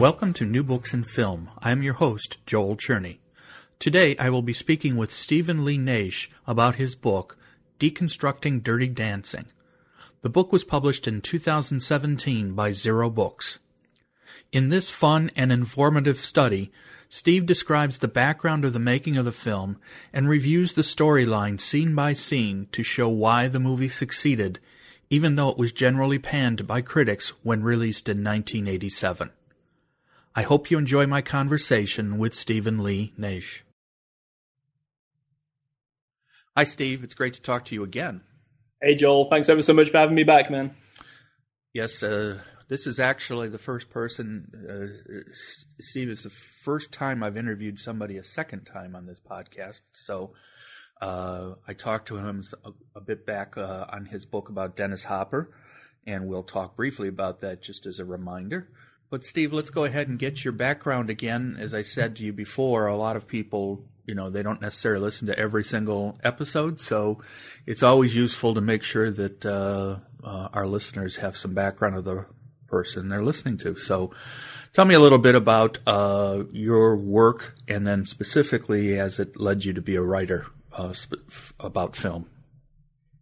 Welcome to New Books in Film. I am your host, Joel Cherney. Today I will be speaking with Stephen Lee Naish about his book, Deconstructing Dirty Dancing. The book was published in 2017 by Zero Books. In this fun and informative study, Steve describes the background of the making of the film and reviews the storyline scene by scene to show why the movie succeeded, even though it was generally panned by critics when released in 1987. I hope you enjoy my conversation with Stephen Lee Naish. Hi, Steve. It's great to talk to you again. Hey, Joel. Thanks ever so much for having me back, man. Yes, uh, this is actually the first person, uh, Steve, is the first time I've interviewed somebody a second time on this podcast. So uh, I talked to him a, a bit back uh, on his book about Dennis Hopper, and we'll talk briefly about that just as a reminder. But Steve, let's go ahead and get your background again. As I said to you before, a lot of people, you know, they don't necessarily listen to every single episode, so it's always useful to make sure that uh, uh, our listeners have some background of the person they're listening to. So, tell me a little bit about uh, your work, and then specifically as it led you to be a writer uh, about film.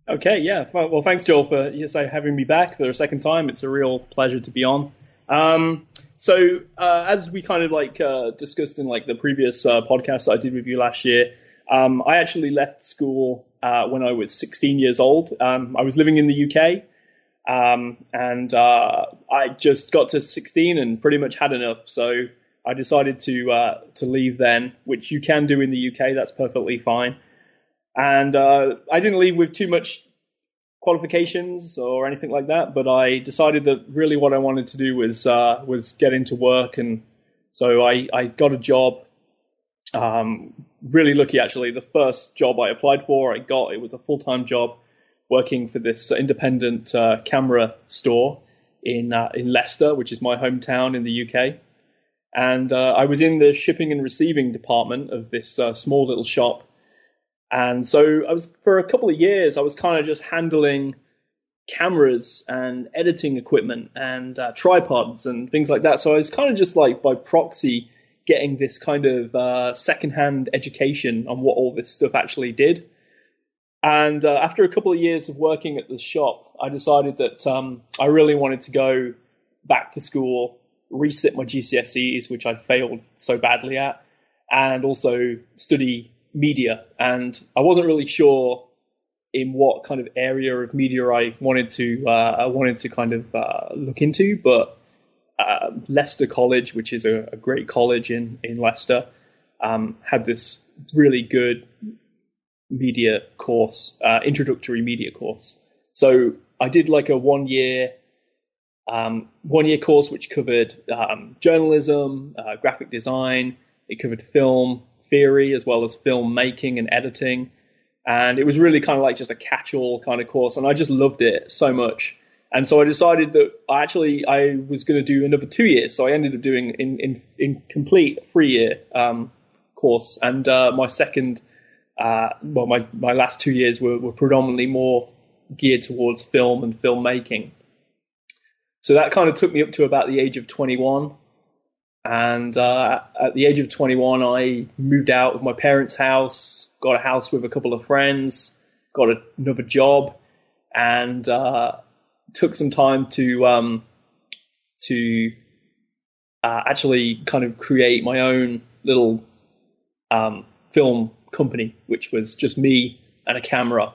Okay, yeah. Well, thanks, Joel, for yes, having me back for a second time. It's a real pleasure to be on. Um, so uh, as we kind of like uh, discussed in like the previous uh, podcast I did with you last year, um, I actually left school uh, when I was 16 years old. Um, I was living in the UK, um, and uh, I just got to 16 and pretty much had enough. So I decided to uh, to leave then, which you can do in the UK. That's perfectly fine. And I didn't leave with too much qualifications or anything like that, but I decided that really what I wanted to do was uh, was get into work, and so I, I got a job. Um, really lucky actually. The first job I applied for, I got it was a full time job working for this independent uh, camera store in uh, in Leicester, which is my hometown in the UK. And uh, I was in the shipping and receiving department of this uh, small little shop and so I was for a couple of years, I was kind of just handling cameras and editing equipment and uh, tripods and things like that. So I was kind of just like by proxy getting this kind of uh, secondhand education on what all this stuff actually did. And uh, after a couple of years of working at the shop, I decided that um, I really wanted to go back to school, resit my GCSEs, which I'd failed so badly at, and also study media, and I wasn't really sure in what kind of area of media I wanted to uh, I wanted to kind of uh, look into, but uh, Leicester College, which is a, a, great college in in Leicester, um, had this really good media course, uh, introductory media course. So I did like a one year um, one year course which covered um, journalism, uh, graphic design. It covered film, theory as well as filmmaking and editing. And it was really kind of like just a catch-all kind of course, and I just loved it so much. And so I decided that I actually I was going to do another two years. So I ended up doing in in, in complete three year um, course, and uh, my second, uh, well, my my last two years were, were predominantly more geared towards film and filmmaking. So that kind of took me up to about the age of 21. And uh, at the age of 21, I moved out of my parents' house, got a house with a couple of friends, got another job, and uh, took some time to um, to uh, actually kind of create my own little um, film company, which was just me and a camera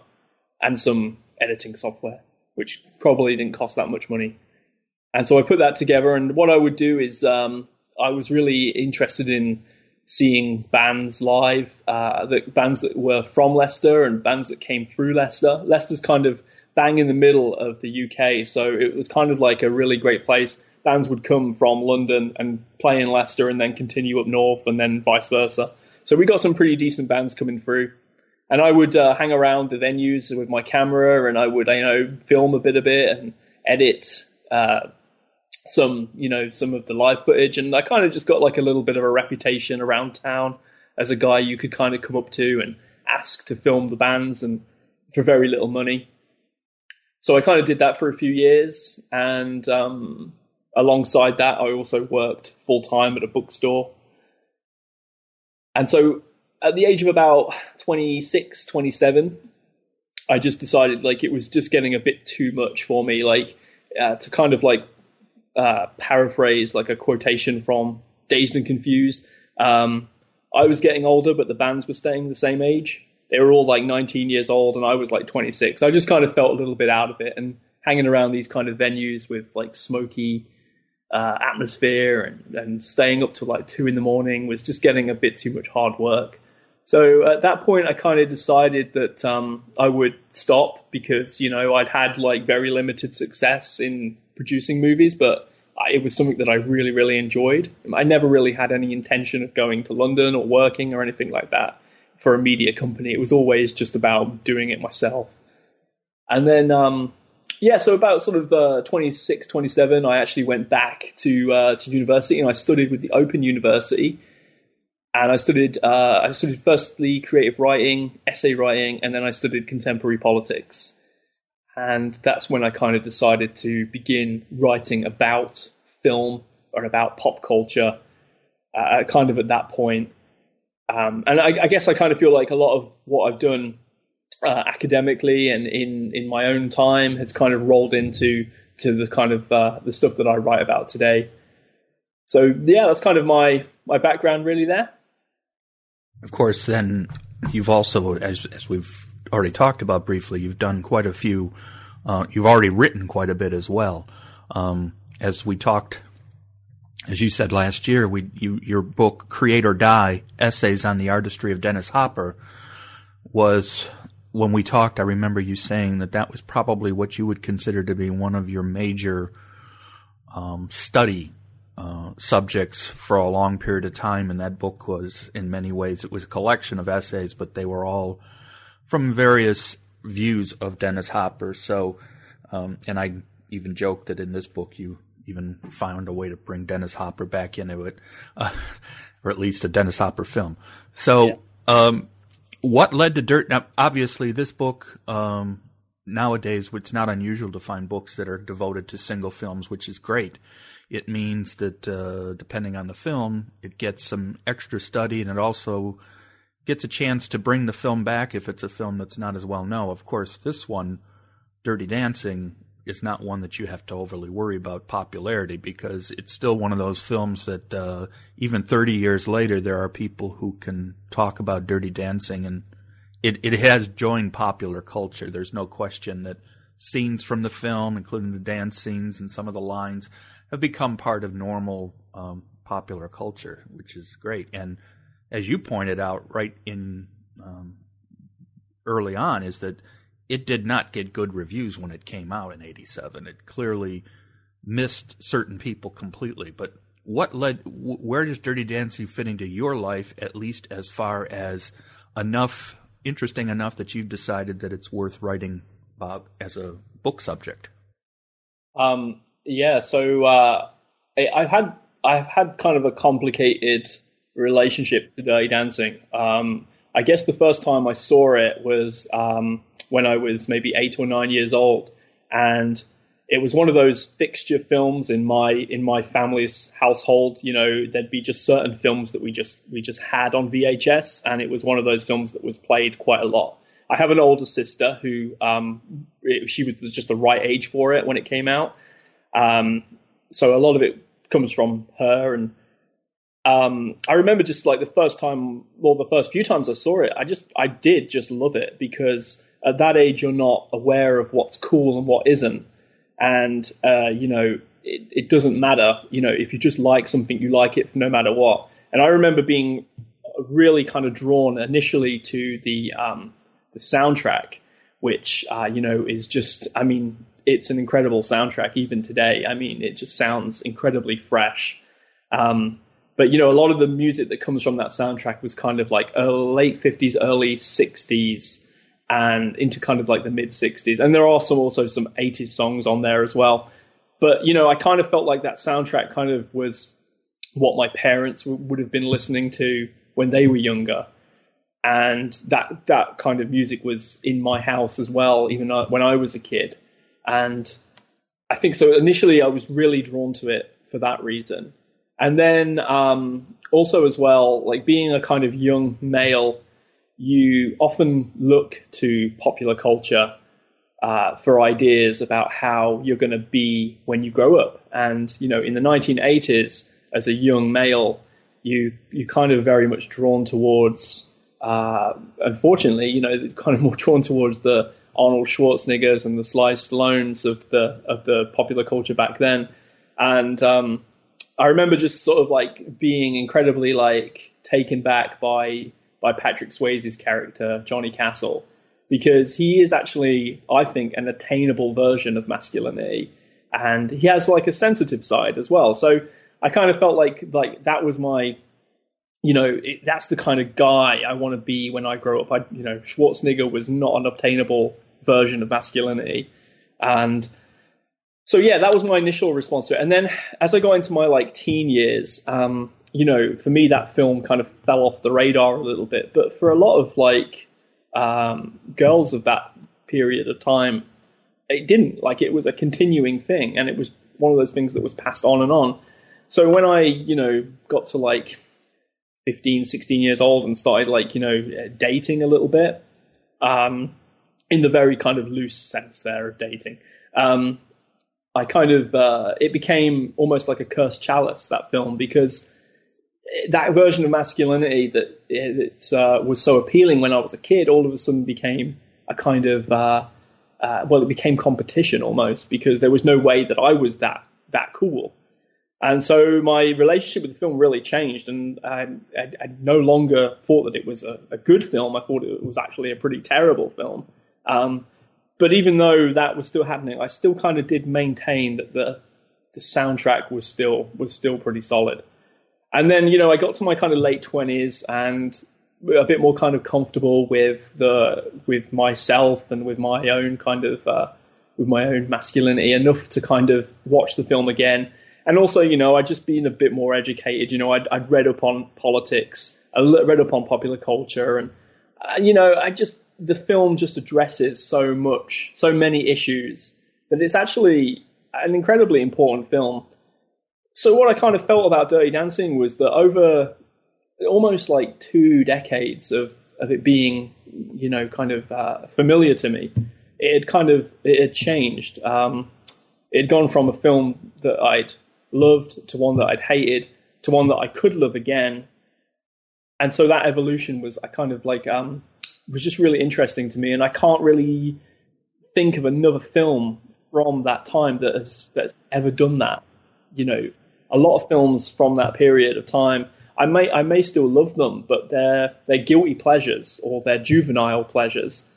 and some editing software, which probably didn't cost that much money. And so I put that together. And what I would do is um, I was really interested in seeing bands live, uh, the bands that were from Leicester and bands that came through Leicester. Leicester's kind of bang in the middle of the UK, so it was kind of like a really great place. Bands would come from London and play in Leicester, and then continue up north, and then vice versa. So we got some pretty decent bands coming through and I would uh, hang around the venues with my camera, and I would you know film a bit of it and edit uh, some you know some of the live footage, and I kind of just got like a little bit of a reputation around town as a guy you could kind of come up to and ask to film the bands, and for very little money. So I kind of did that for a few years, and um, alongside that, I also worked full time at a bookstore. And so at the age of about 26, 27, I just decided like it was just getting a bit too much for me. Like uh, to kind of like uh, paraphrase like a quotation from Dazed and Confused. Um, I was getting older, but the bands were staying the same age. They were all like 19 years old, and I was like 26. I just kind of felt a little bit out of it, and hanging around these kind of venues with like smoky uh, atmosphere and, and staying up till like two in the morning was just getting a bit too much hard work. So at that point, I kind of decided that um, I would stop because you know I'd had like very limited success in producing movies, but it was something that I really, really enjoyed. I never really had any intention of going to London or working or anything like that for a media company. It was always just about doing it myself. And then, um, yeah, so about sort of uh, 26, 27, I actually went back to uh, to university and I studied with the Open University and I studied uh, I studied firstly creative writing, essay writing, and then I studied contemporary politics. And that's when I kind of decided to begin writing about film or about pop culture, uh, kind of at that point. Um, and I, I, guess I kind of feel like a lot of what I've done uh, academically and in in my own time has kind of rolled into to the kind of uh, the stuff that I write about today. So yeah, that's kind of my my background really there. Of course, then you've also, as as we've already talked about briefly, you've done quite a few. Uh, you've already written quite a bit as well. Um, as we talked, as you said last year, we you, your book "Create or Die: Essays on the Artistry of Dennis Hopper" was when we talked. I remember you saying that that was probably what you would consider to be one of your major um, study uh, subjects for a long period of time, and that book was, in many ways, it was a collection of essays, but they were all from various views of Dennis Hopper. So, um, and I even joked that in this book you even found a way to bring Dennis Hopper back into it, uh, or at least a Dennis Hopper film. So, yeah. um, what led to Dirt? Now, obviously, this book. Um, nowadays, it's not unusual to find books that are devoted to single films, which is great it means that uh, depending on the film, it gets some extra study and it also gets a chance to bring the film back if it's a film that's not as well known. Of course, this one, Dirty Dancing, is not one that you have to overly worry about popularity because it's still one of those films that uh, even 30 years later, there are people who can talk about Dirty Dancing and it, it has joined popular culture. There's no question that scenes from the film, including the dance scenes and some of the lines, have become part of normal um, popular culture, which is great. And as you pointed out, right in um, early on, is that it did not get good reviews when it came out in '87. It clearly missed certain people completely. But what led? Where does Dirty Dancing fit into your life, at least as far as enough interesting enough that you've decided that it's worth writing as a book subject? Um, yeah, so uh, I've had I've had kind of a complicated relationship to Dirty Dancing. Um, I guess the first time I saw it was um, when I was maybe eight or nine years old, and it was one of those fixture films in my in my family's household. You know, there'd be just certain films that we just we just had on VHS, and it was one of those films that was played quite a lot. I have an older sister who um, she was, was just the right age for it when it came out, um, so a lot of it comes from her. And um, I remember just like the first time, well, the first few times I saw it, I just, I did just love it because at that age, you're not aware of what's cool and what isn't. And, uh, you know, it, it doesn't matter. You know, if you just like something, you like it no matter what. And I remember being really kind of drawn initially to the um, the soundtrack which uh, you know is just, I mean, it's an incredible soundtrack even today. I mean, it just sounds incredibly fresh. Um, but you know, a lot of the music that comes from that soundtrack was kind of like late fifties, early sixties, and into kind of like the mid sixties. And there are some also some eighties songs on there as well. But you know, I kind of felt like that soundtrack kind of was what my parents w- would have been listening to when they were younger, and that that kind of music was in my house as well, even when I was a kid. And I think so. Initially, I was really drawn to it for that reason and then um, also as well, like being a kind of young male, you often look to popular culture uh, for ideas about how you're going to be when you grow up. And you know, in the 1980s, as a young male, you you kind of very much drawn towards. Uh, unfortunately, you know, kind of more drawn towards the Arnold Schwarzeneggers and the Sly Stallones of the of the popular culture back then, and um, I remember just sort of like being incredibly like taken back by by Patrick Swayze's character Johnny Castle because he is actually I think an attainable version of masculinity and he has like a sensitive side as well. So I kind of felt like like that was my you know it, that's the kind of guy I want to be when I grow up. I you know Schwarzenegger was not an obtainable version of masculinity and so yeah, that was my initial response to it. And then as I got into my like teen years, um, you know, for me that film kind of fell off the radar a little bit. But for a lot of like um, girls of that period of time, it didn't. Like it was a continuing thing, and it was one of those things that was passed on and on. So when I, you know, got to like 15, 16 years old and started like, you know, dating a little bit, um, in the very kind of loose sense there of dating, um, I kind of uh, it became almost like a cursed chalice that film because that version of masculinity that it, uh, was so appealing when I was a kid all of a sudden became a kind of uh, uh, well it became competition almost because there was no way that I was that that cool and so my relationship with the film really changed and I, I, I no longer thought that it was a, a, good film I thought it was actually a pretty terrible film um, but even though that was still happening, I still kind of did maintain that the the soundtrack was still was still pretty solid. And then you know I got to my kind of late twenties and a bit more kind of comfortable with the with myself and with my own kind of uh, with my own masculinity enough to kind of watch the film again. And also, you know, I'd just been a bit more educated. You know, I'd, I'd read up on politics, I read up on popular culture, and uh, you know, I just the film just addresses so much, so many issues that it's actually an incredibly important film. So what I kind of felt about Dirty Dancing was that over almost like two decades of of it being, you know, kind of uh, familiar to me, it kind of it had changed. Um, it had gone from a film that I'd loved to one that I'd hated to one that I could love again, and so that evolution was I kind of like um, was just really interesting to me, and I can't really think of another film from that time that has that's ever done that. You know, a lot of films from that period of time, I may I may still love them, but they're they're guilty pleasures or they're juvenile pleasures.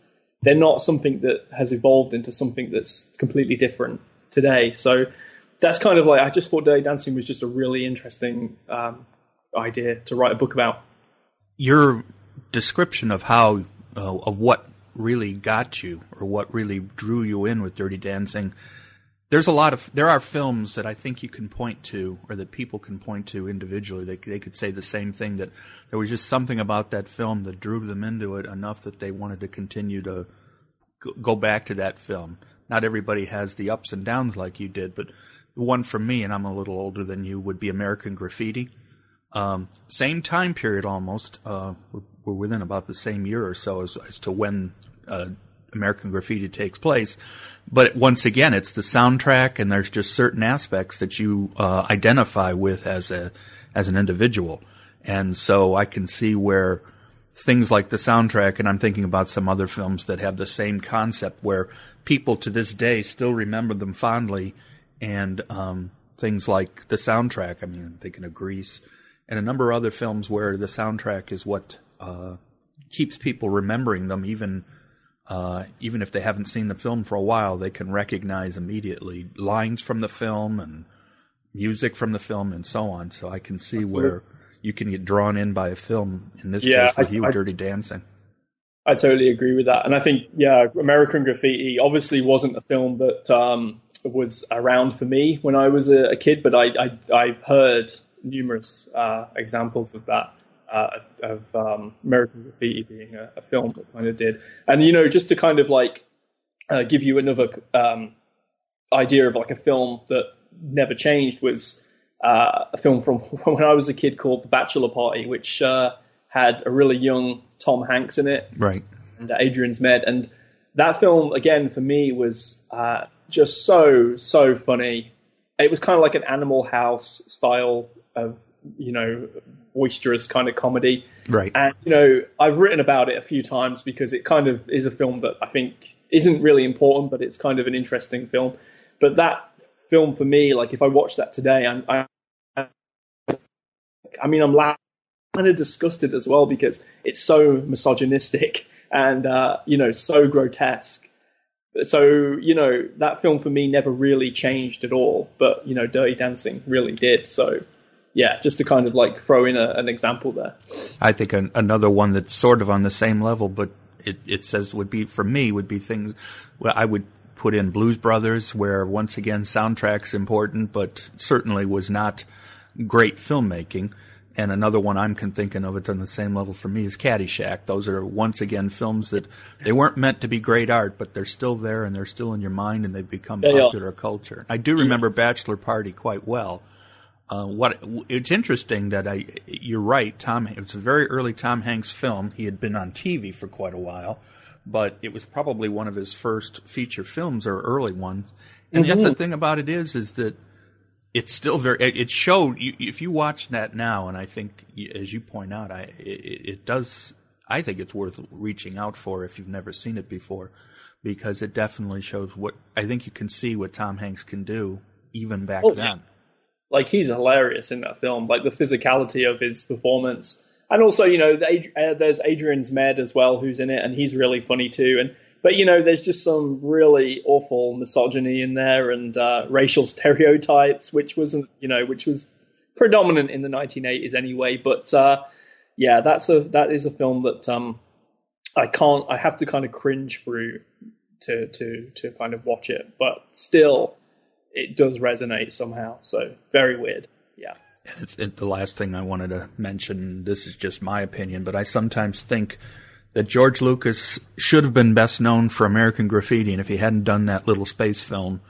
They're not something that has evolved into something that's completely different today. So that's kind of like I just thought Dirty Dancing was just a really interesting um, idea to write a book about. Your description of how uh, of what really got you or what really drew you in with Dirty Dancing. There's a lot of there are films that I think you can point to or that people can point to individually. They they could say the same thing that there was just something about that film that drew them into it enough that they wanted to continue to go back to that film. Not everybody has the ups and downs like you did, but one for me, and I'm a little older than you, would be American Graffiti. Um, same time period almost. Uh, we're within about the same year or so as, as to when uh, American Graffiti takes place. But once again, it's the soundtrack, and there's just certain aspects that you uh, identify with as a as an individual, and so I can see where things like the soundtrack, and I'm thinking about some other films that have the same concept, where people to this day still remember them fondly, and um, things like the soundtrack. I mean, I'm thinking of Grease, and a number of other films where the soundtrack is what uh, keeps people remembering them even uh, even if they haven't seen the film for a while, they can recognize immediately lines from the film and music from the film and so on. So I can see Absolutely. where you can get drawn in by a film. In this yeah, case, with I, you, I, Dirty Dancing. I totally agree with that, and I think yeah, American Graffiti obviously wasn't a film that um, was around for me when I was a, a kid, but I, I have heard numerous uh, examples of that. Uh, of um, American Graffiti being a, a, film that kind of did, and you know, just to kind of like uh, give you another um, idea of like a film that never changed was uh, a film from when I was a kid called The Bachelor Party, which uh, had a really young Tom Hanks in it, right, and Adrian Zmed, and that film again for me was uh, just so so funny. It was kind of like an Animal House style of you know boisterous kind of comedy, right? And you know I've written about it a few times because it kind of is a film that I think isn't really important, but it's kind of an interesting film. But that film for me, like if I watch that today, I'm, I, I mean, I'm kind of disgusted as well because it's so misogynistic and uh, you know so grotesque. So you know that film for me never really changed at all, but you know Dirty Dancing really did. So yeah, just to kind of like throw in a, an example there. I think an, another one that's sort of on the same level, but it, it says would be for me would be things well I would put in Blues Brothers, where once again soundtrack's important, but certainly was not great filmmaking. And another one I'm thinking of, it's on the same level for me, is Caddyshack. Those are once again films that they weren't meant to be great art, but they're still there and they're still in your mind and they've become yeah, popular yeah. culture. I do remember yes. Bachelor Party quite well. Uh, what it's interesting that I, you're right. Tom, it was a very early Tom Hanks film. He had been on TV for quite a while, but it was probably one of his first feature films or early ones. And mm-hmm. yet the thing about it is, is that it's still very. It showed if you watch that now, and I think as you point out, I it, it does. I think it's worth reaching out for if you've never seen it before, because it definitely shows what I think you can see what Tom Hanks can do even back oh, then. Like he's hilarious in that film. Like the physicality of his performance and also you know uh, there's Adrian's Zmed as well who's in it, and he's really funny too. And but you know there's just some really awful misogyny in there and uh, racial stereotypes, which wasn't you know which was predominant in the 1980s anyway. But uh, yeah, that's a that is a film that um, I can't I have to kind of cringe through to to to kind of watch it, but still it does resonate somehow. So very weird. Yeah. The last thing I wanted to mention. This is just my opinion, but I sometimes think that George Lucas should have been best known for American Graffiti, and if he hadn't done that little space film,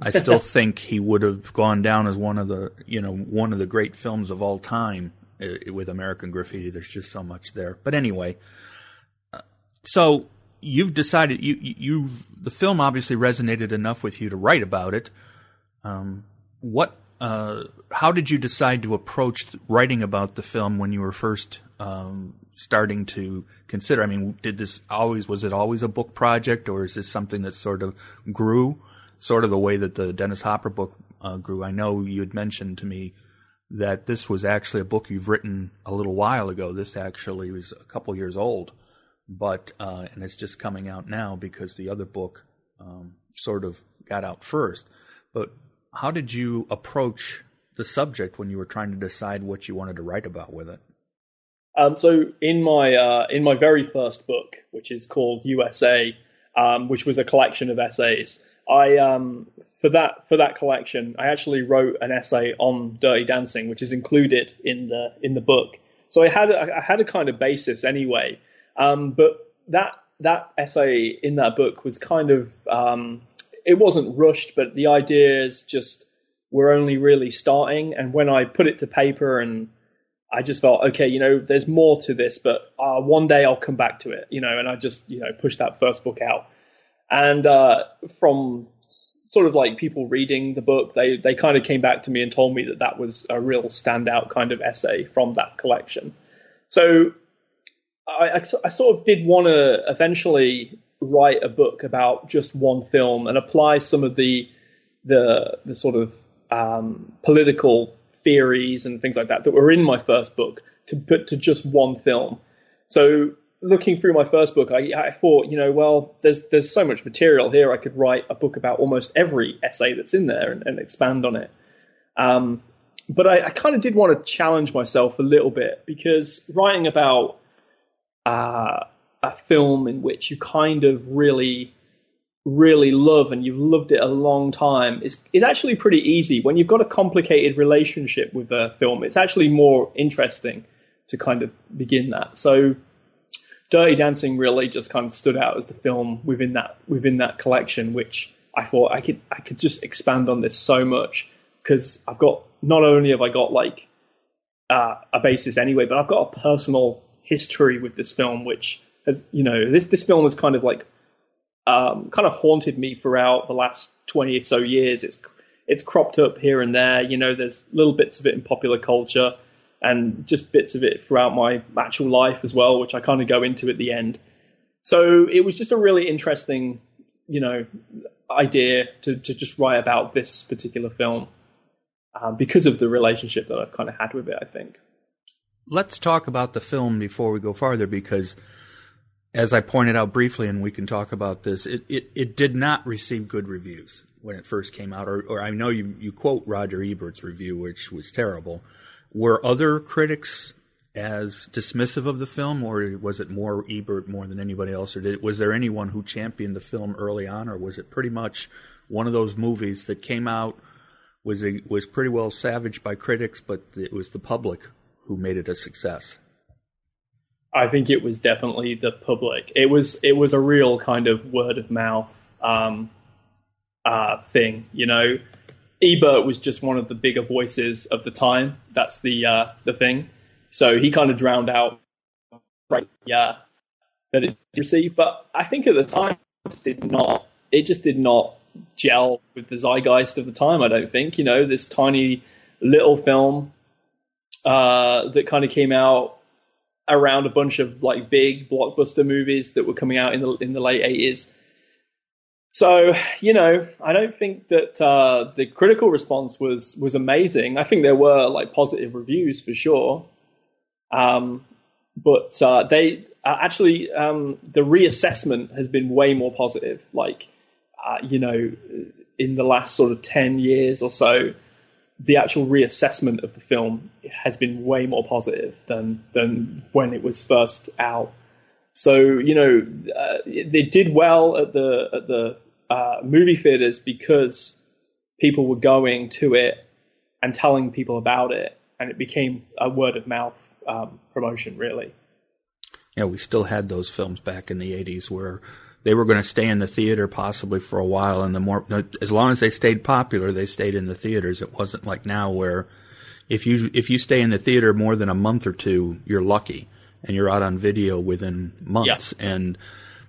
I still think he would have gone down as one of the you know one of the great films of all time uh, with American Graffiti. There's just so much there. But anyway, uh, so you've decided you you the film obviously resonated enough with you to write about it. Um, what uh, how did you decide to approach writing about the film when you were first um, starting to consider? I mean, did this always was it always a book project, or is this something that sort of grew, sort of the way that the Dennis Hopper book uh, grew? I know you had mentioned to me that this was actually a book you've written a little while ago. This actually was a couple years old, but uh, and it's just coming out now because the other book um, sort of got out first. But how did you approach the subject when you were trying to decide what you wanted to write about with it? Um, so in my uh, in my very first book, which is called USA, um, which was a collection of essays, I um, for that for that collection, I actually wrote an essay on Dirty Dancing, which is included in the in the book. So I had a, I had a kind of basis anyway, um, but that that essay in that book was kind of um, it wasn't rushed, but the ideas just were only really starting. And when I put it to paper and I just felt, okay, you know, there's more to this, but uh, one day I'll come back to it, you know, and I just, you know, pushed that first book out. And uh, from sort of like people reading the book, they, they kind of came back to me and told me that that was a real standout kind of essay from that collection. So I, I, I sort of did want to eventually write a book about just one film and apply some of the the the sort of um, political theories and things like that that were in my first book to put to just one film. So looking through my first book, I, I thought, you know, well, there's there's so much material here. I could write a book about almost every essay that's in there and, and expand on it. Um, but I, I kind of did want to challenge myself a little bit because writing about uh, a film in which you kind of really really love and you've loved it a long time is is actually pretty easy. When you've got a complicated relationship with a film it's actually more interesting to kind of begin that. So dirty dancing really just kind of stood out as the film within that within that collection which i thought i could i could just expand on this so much because i've got not only have i got like uh, a basis anyway but i've got a personal history with this film which has you know this this film is kind of like um, kind of haunted me throughout the last 20 or so years. It's it's cropped up here and there. You know, there's little bits of it in popular culture and just bits of it throughout my actual life as well, which I kind of go into at the end. So it was just a really interesting, you know, idea to, to just write about this particular film uh, because of the relationship that I've kind of had with it, I think. Let's talk about the film before we go farther because – as I pointed out briefly, and we can talk about this, it, it, it did not receive good reviews when it first came out. Or, or I know you, you quote Roger Ebert's review, which was terrible. Were other critics as dismissive of the film, or was it more Ebert more than anybody else? Or did, was there anyone who championed the film early on, or was it pretty much one of those movies that came out was was pretty well savaged by critics, but it was the public who made it a success? I think it was definitely the public. It was it was a real kind of word of mouth um, uh, thing. You know, Ebert was just one of the bigger voices of the time. That's the uh, the thing. So he kind of drowned out, right? Yeah, that it received. But I think at the time it did not. It just did not gel with the zeitgeist of the time. I don't think. You know, this tiny little film uh, that kind of came out around a bunch of like big blockbuster movies that were coming out in the in the late eighties. So you know, I don't think that uh, the critical response was was amazing. I think there were like positive reviews for sure, um, but uh, they uh, actually um, the reassessment has been way more positive. Like uh, you know, in the last sort of ten years or so, the actual reassessment of the film has been way more positive than than when it was first out. So you know, uh, they did well at the at the uh, movie theaters because people were going to it and telling people about it, and it became a word of mouth um, promotion, really. Yeah, we still had those films back in the '80s where they were going to stay in the theater possibly for a while, and the more as long as they stayed popular, they stayed in the theaters. It wasn't like now where if you if you stay in the theater more than a month or two, you're lucky, and you're out on video within months. Yeah. And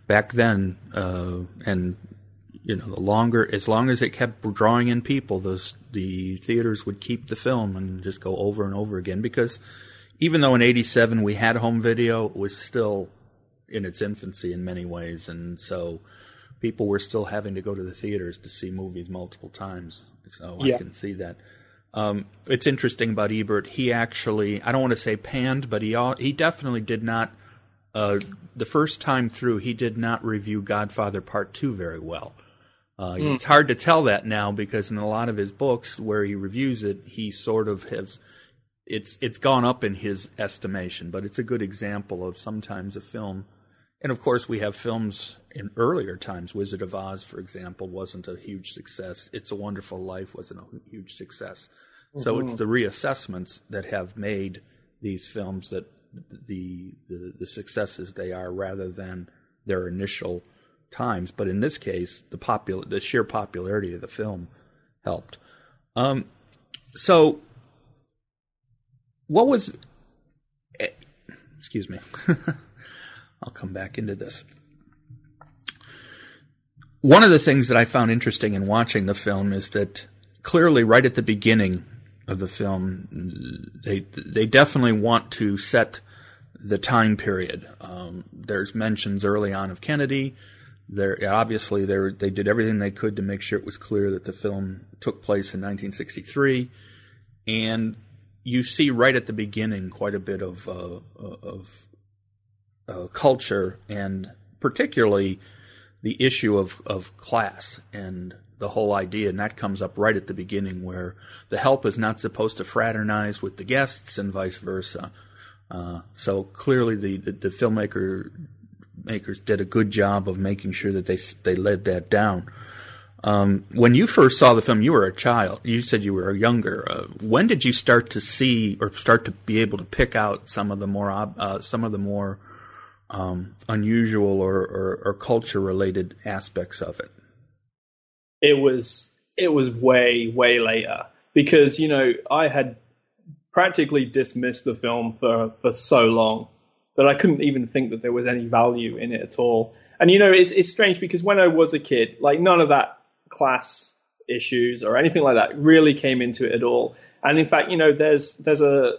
back then, uh, and you know, the longer as long as it kept drawing in people, those the theaters would keep the film and just go over and over again because even though in '87 we had home video, it was still in its infancy in many ways, and so people were still having to go to the theaters to see movies multiple times. So yeah. I can see that. Um, it's interesting about Ebert. He actually, I don't want to say panned, but he he definitely did not. Uh, the first time through, he did not review Godfather Part Two very well. Uh, mm. It's hard to tell that now because in a lot of his books where he reviews it, he sort of has it's it's gone up in his estimation. But it's a good example of sometimes a film and of course, we have films in earlier times. Wizard of Oz, for example, wasn't a huge success. It's a Wonderful Life wasn't a huge success. Mm-hmm. So it's the reassessments that have made these films that the, the the successes they are, rather than their initial times. But in this case, the popular the sheer popularity of the film helped. Um, so, what was? Eh, excuse me. I'll come back into this. One of the things that I found interesting in watching the film is that clearly, right at the beginning of the film, they they definitely want to set the time period. Um, there's mentions early on of Kennedy. There, obviously, they they did everything they could to make sure it was clear that the film took place in 1963, and you see right at the beginning quite a bit of uh, of uh, culture and particularly the issue of, of class and the whole idea, and that comes up right at the beginning, where the help is not supposed to fraternize with the guests and vice versa. Uh, so clearly, the, the, the filmmaker makers did a good job of making sure that they they led that down. Um, when you first saw the film, you were a child. You said you were younger. Uh, when did you start to see or start to be able to pick out some of the more uh, some of the more um, unusual or, or, or culture related aspects of it? It was it was way way later because you know I had practically dismissed the film for for so long that I couldn't even think that there was any value in it at all. And you know, it's it's strange because when I was a kid, like none of that class issues or anything like that really came into it at all. And in fact, you know, there's there's a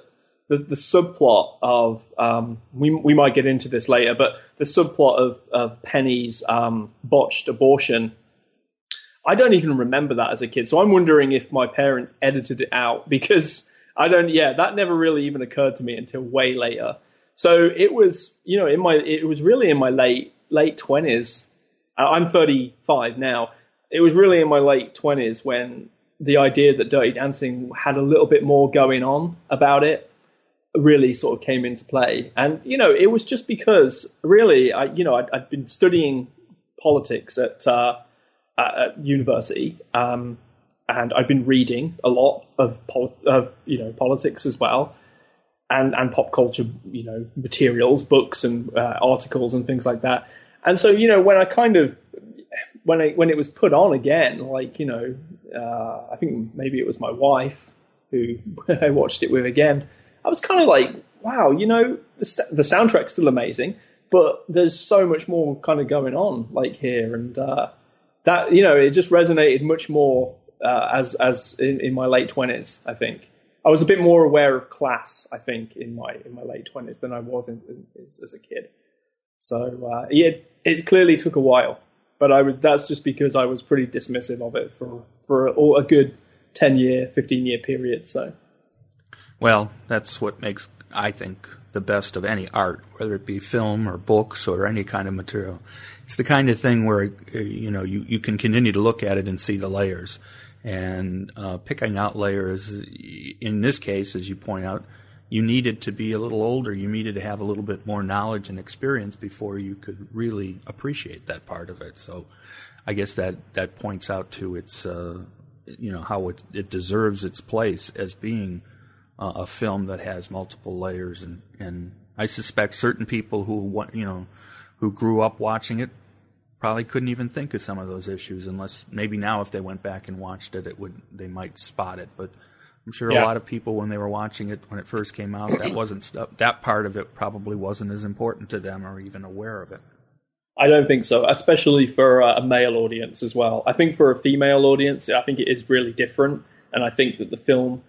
the, the subplot of um, we we might get into this later, but the subplot of of Penny's um, botched abortion. I don't even remember that as a kid, so I'm wondering if my parents edited it out because I don't. Yeah, that never really even occurred to me until way later. So it was, you know, in my it was really in my late late twenties. I'm 35 now. It was really in my late 20s when the idea that Dirty Dancing had a little bit more going on about it really sort of came into play. And you know, it was just because really, I you know, i had been studying politics at uh, at university, um, and I've been reading a lot of pol- uh, you know politics as well, and and pop culture you know materials, books and uh, articles and things like that. And so you know, when I kind of when I when it was put on again, like you know, uh, I think maybe it was my wife who I watched it with again I was kind of like, wow, you know, the, st- the soundtrack's still amazing, but there's so much more kind of going on like here, and uh, that you know, it just resonated much more uh, as as in, in my late twenties. I think I was a bit more aware of class. I think in my in my late twenties than I was in, in, as a kid. So uh, yeah, it clearly took a while, but I was that's just because I was pretty dismissive of it for for a, a good ten year, fifteen year period. So. Well, that's what makes, I think, the best of any art, whether it be film or books or any kind of material. It's the kind of thing where, uh, you know, you, you can continue to look at it and see the layers. And uh, picking out layers, in this case, as you point out, you needed to be a little older. You needed to have a little bit more knowledge and experience before you could really appreciate that part of it. So I guess that, that points out to its, uh, you know, how it, it deserves its place as being – uh, a film that has multiple layers, and and I suspect certain people who you know who grew up watching it probably couldn't even think of some of those issues unless maybe now if they went back and watched it, it would they might spot it, but. I'm sure yeah. a lot of people, when they were watching it when it first came out, that wasn't stuff. That part of it probably wasn't as important to them or even aware of it. I don't think so, especially for a male audience as well. I think for a female audience, I think it is really different, and I think that the film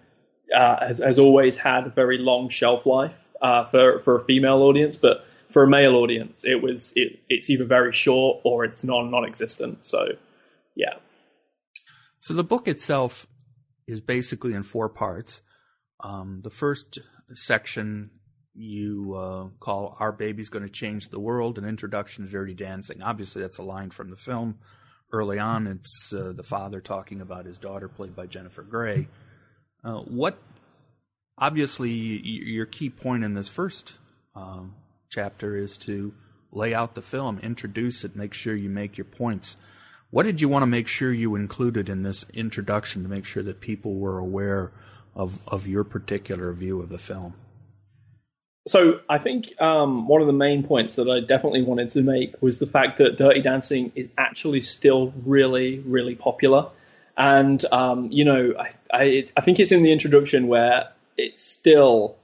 uh, has, has, always had a very long shelf life uh, for for a female audience, but for a male audience, it was it, it's either very short or it's non non-existent. So, yeah. So the book itself is basically in four parts. Um, the first section you uh, call "Our Baby's Going to Change the World," an introduction to Dirty Dancing. Obviously, that's a line from the film. Early on, it's uh, the father talking about his daughter, played by Jennifer Grey uh, what obviously your key point in this first um, chapter is to lay out the film, introduce it, make sure you make your points. What did you want to make sure you included in this introduction to make sure that people were aware of, of your particular view of the film? So I think um, one of the main points that I definitely wanted to make was the fact that Dirty Dancing is actually still really, really popular. And um, you know, I, I, I think it's in the introduction where it still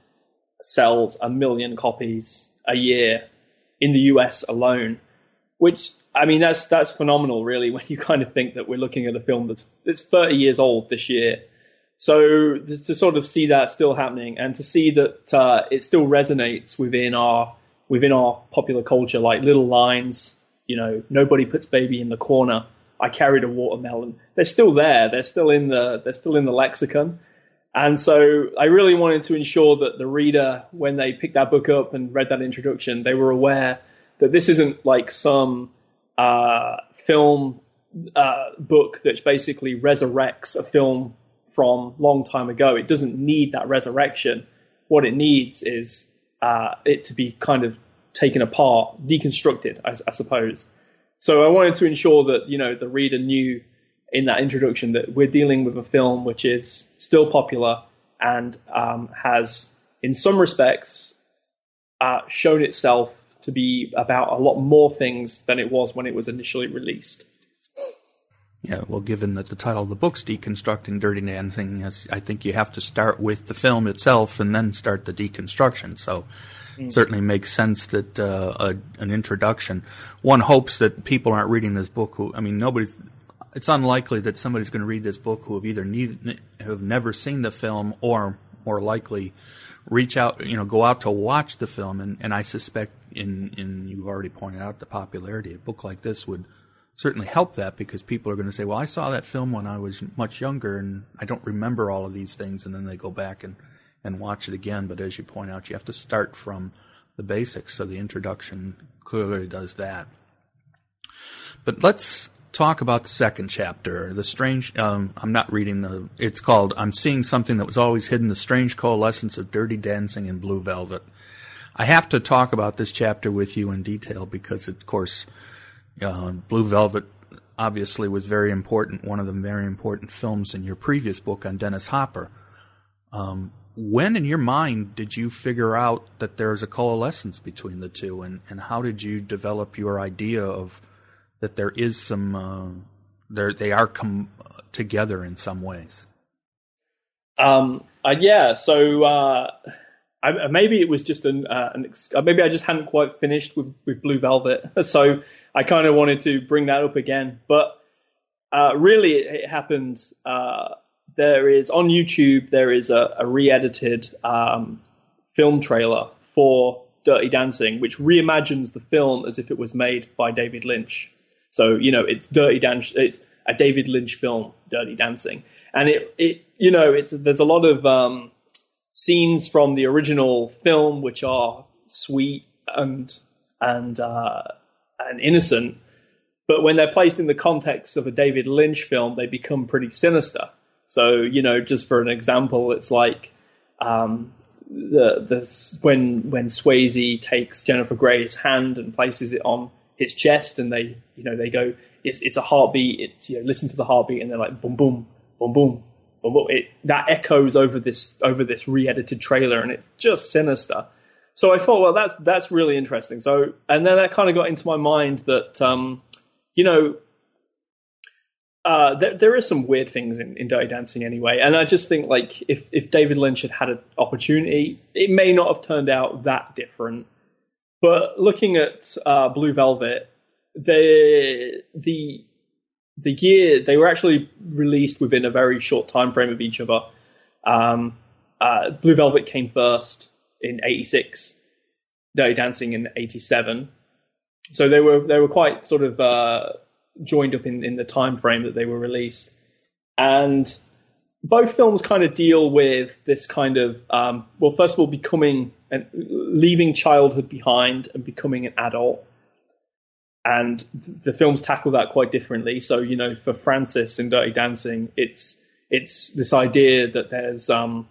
sells a million copies a year in the US alone, which I mean that's that's phenomenal, really, when you kind of think that we're looking at a film that's it's 30 years old this year. So to sort of see that still happening, and to see that uh, it still resonates within our within our popular culture, like little lines, you know, nobody puts baby in the corner. I carried a watermelon. They're still there. They're still in the they're still in the lexicon. And so I really wanted to ensure that the reader, when they picked that book up and read that introduction, they were aware that this isn't like some uh, film uh, book that basically resurrects a film from long time ago. It doesn't need that resurrection. What it needs is uh, it to be kind of taken apart, deconstructed, I, I suppose. So I wanted to ensure that you know the reader knew in that introduction that we're dealing with a film which is still popular and um, has, in some respects, uh, shown itself to be about a lot more things than it was when it was initially released. Yeah, well, given that the title of the book's Deconstructing Dirty Dancing, I think you have to start with the film itself and then start the deconstruction. So mm. certainly makes sense that uh, a, an introduction. One hopes that people aren't reading this book who, I mean, nobody's, it's unlikely that somebody's going to read this book who have either need, have never seen the film or more likely reach out, you know, go out to watch the film. And, and I suspect in, in, you've already pointed out the popularity, a book like this would certainly help that because people are going to say, well, I saw that film when I was much younger and I don't remember all of these things. And then they go back and, and watch it again. But as you point out, you have to start from the basics. So the introduction clearly does that. But let's talk about the second chapter. The strange, um, I'm not reading the, it's called, I'm seeing something that was always hidden, the strange coalescence of dirty dancing and blue velvet. I have to talk about this chapter with you in detail because, of course, uh, Blue Velvet obviously was very important, one of the very important films in your previous book on Dennis Hopper. Um, when in your mind did you figure out that there's a coalescence between the two, and, and how did you develop your idea of that there is some uh, they are come together in some ways. Um, uh, yeah, so uh, I, maybe it was just an, uh, an ex- maybe I just hadn't quite finished with, with Blue Velvet, so I kind of wanted to bring that up again. But uh, really, it, it happened. there is on YouTube there is a, a re-edited um, film trailer for Dirty Dancing, which reimagines the film as if it was made by David Lynch. So you know, it's Dirty Dance. It's a David Lynch film, Dirty Dancing, and it it you know it's there's a lot of um, scenes from the original film which are sweet and and uh, and innocent, but when they're placed in the context of a David Lynch film, they become pretty sinister. So you know, just for an example, it's like um, the the when when Swayze takes Jennifer Grey's hand and places it on his chest, and they, you know, they go, it's it's a heartbeat. It's you know, listen to the heartbeat, and they're like boom, boom, boom, boom, boom, boom. It that echoes over this over this re-edited trailer, and it's just sinister. So I thought, well, that's that's really interesting. So, and then that kind of got into my mind that, um, you know, uh, there, there is some weird things in, in Dirty Dancing anyway, and I just think like if if David Lynch had had an opportunity, it may not have turned out that different. But looking at uh, Blue Velvet, the the the year they were actually released within a very short time frame of each other. Um, uh, Blue Velvet came first in '86, Dirty Dancing in '87. So they were they were quite sort of uh, joined up in, in the time frame that they were released, and both films kind of deal with this kind of um, well, first of all, becoming and leaving childhood behind and becoming an adult. And the films tackle that quite differently. So you know, for Frances in Dirty Dancing, it's it's this idea that there's um,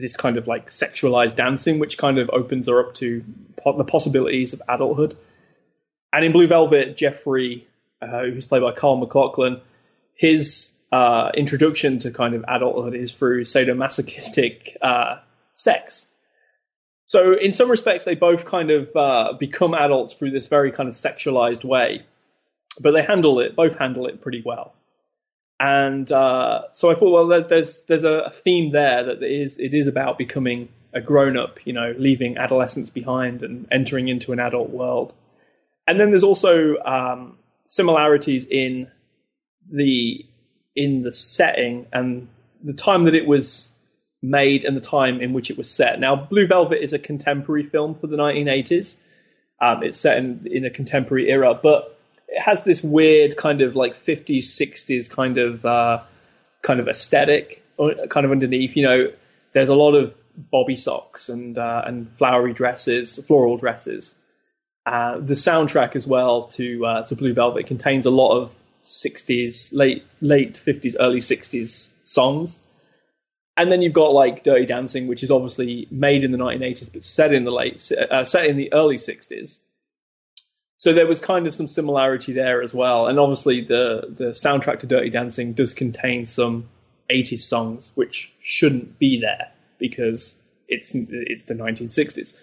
this kind of like sexualized dancing, which kind of opens her up to po- the possibilities of adulthood. And in Blue Velvet, Jeffrey, uh, who's played by Kyle MacLachlan, his uh, introduction to kind of adulthood is through sadomasochistic uh, sex. So, in some respects, they both kind of uh, become adults through this very kind of sexualized way, but they handle it, both handle it pretty well. And uh, so I thought, well, there's there's a theme there that it is it is about becoming a grown up, you know, leaving adolescence behind and entering into an adult world. And then there's also um, similarities in the in the setting and the time that it was made and the time in which it was set. Now, Blue Velvet is a contemporary film for the 1980s. Um, it's set in, in a contemporary era, but it has this weird kind of like 50s, 60s kind of uh, kind of aesthetic. uh, kind of underneath, you know, there's a lot of bobby socks and uh, and flowery dresses, floral dresses. Uh, the soundtrack as well to uh, to Blue Velvet contains a lot of 60s, late late 50s, early 60s songs. And then you've got like Dirty Dancing, which is obviously made in the 1980s, but set in the late, uh, set in the early 60s. So there was kind of some similarity there as well. And obviously the the soundtrack to Dirty Dancing does contain some 80s songs, which shouldn't be there because it's it's the 1960s.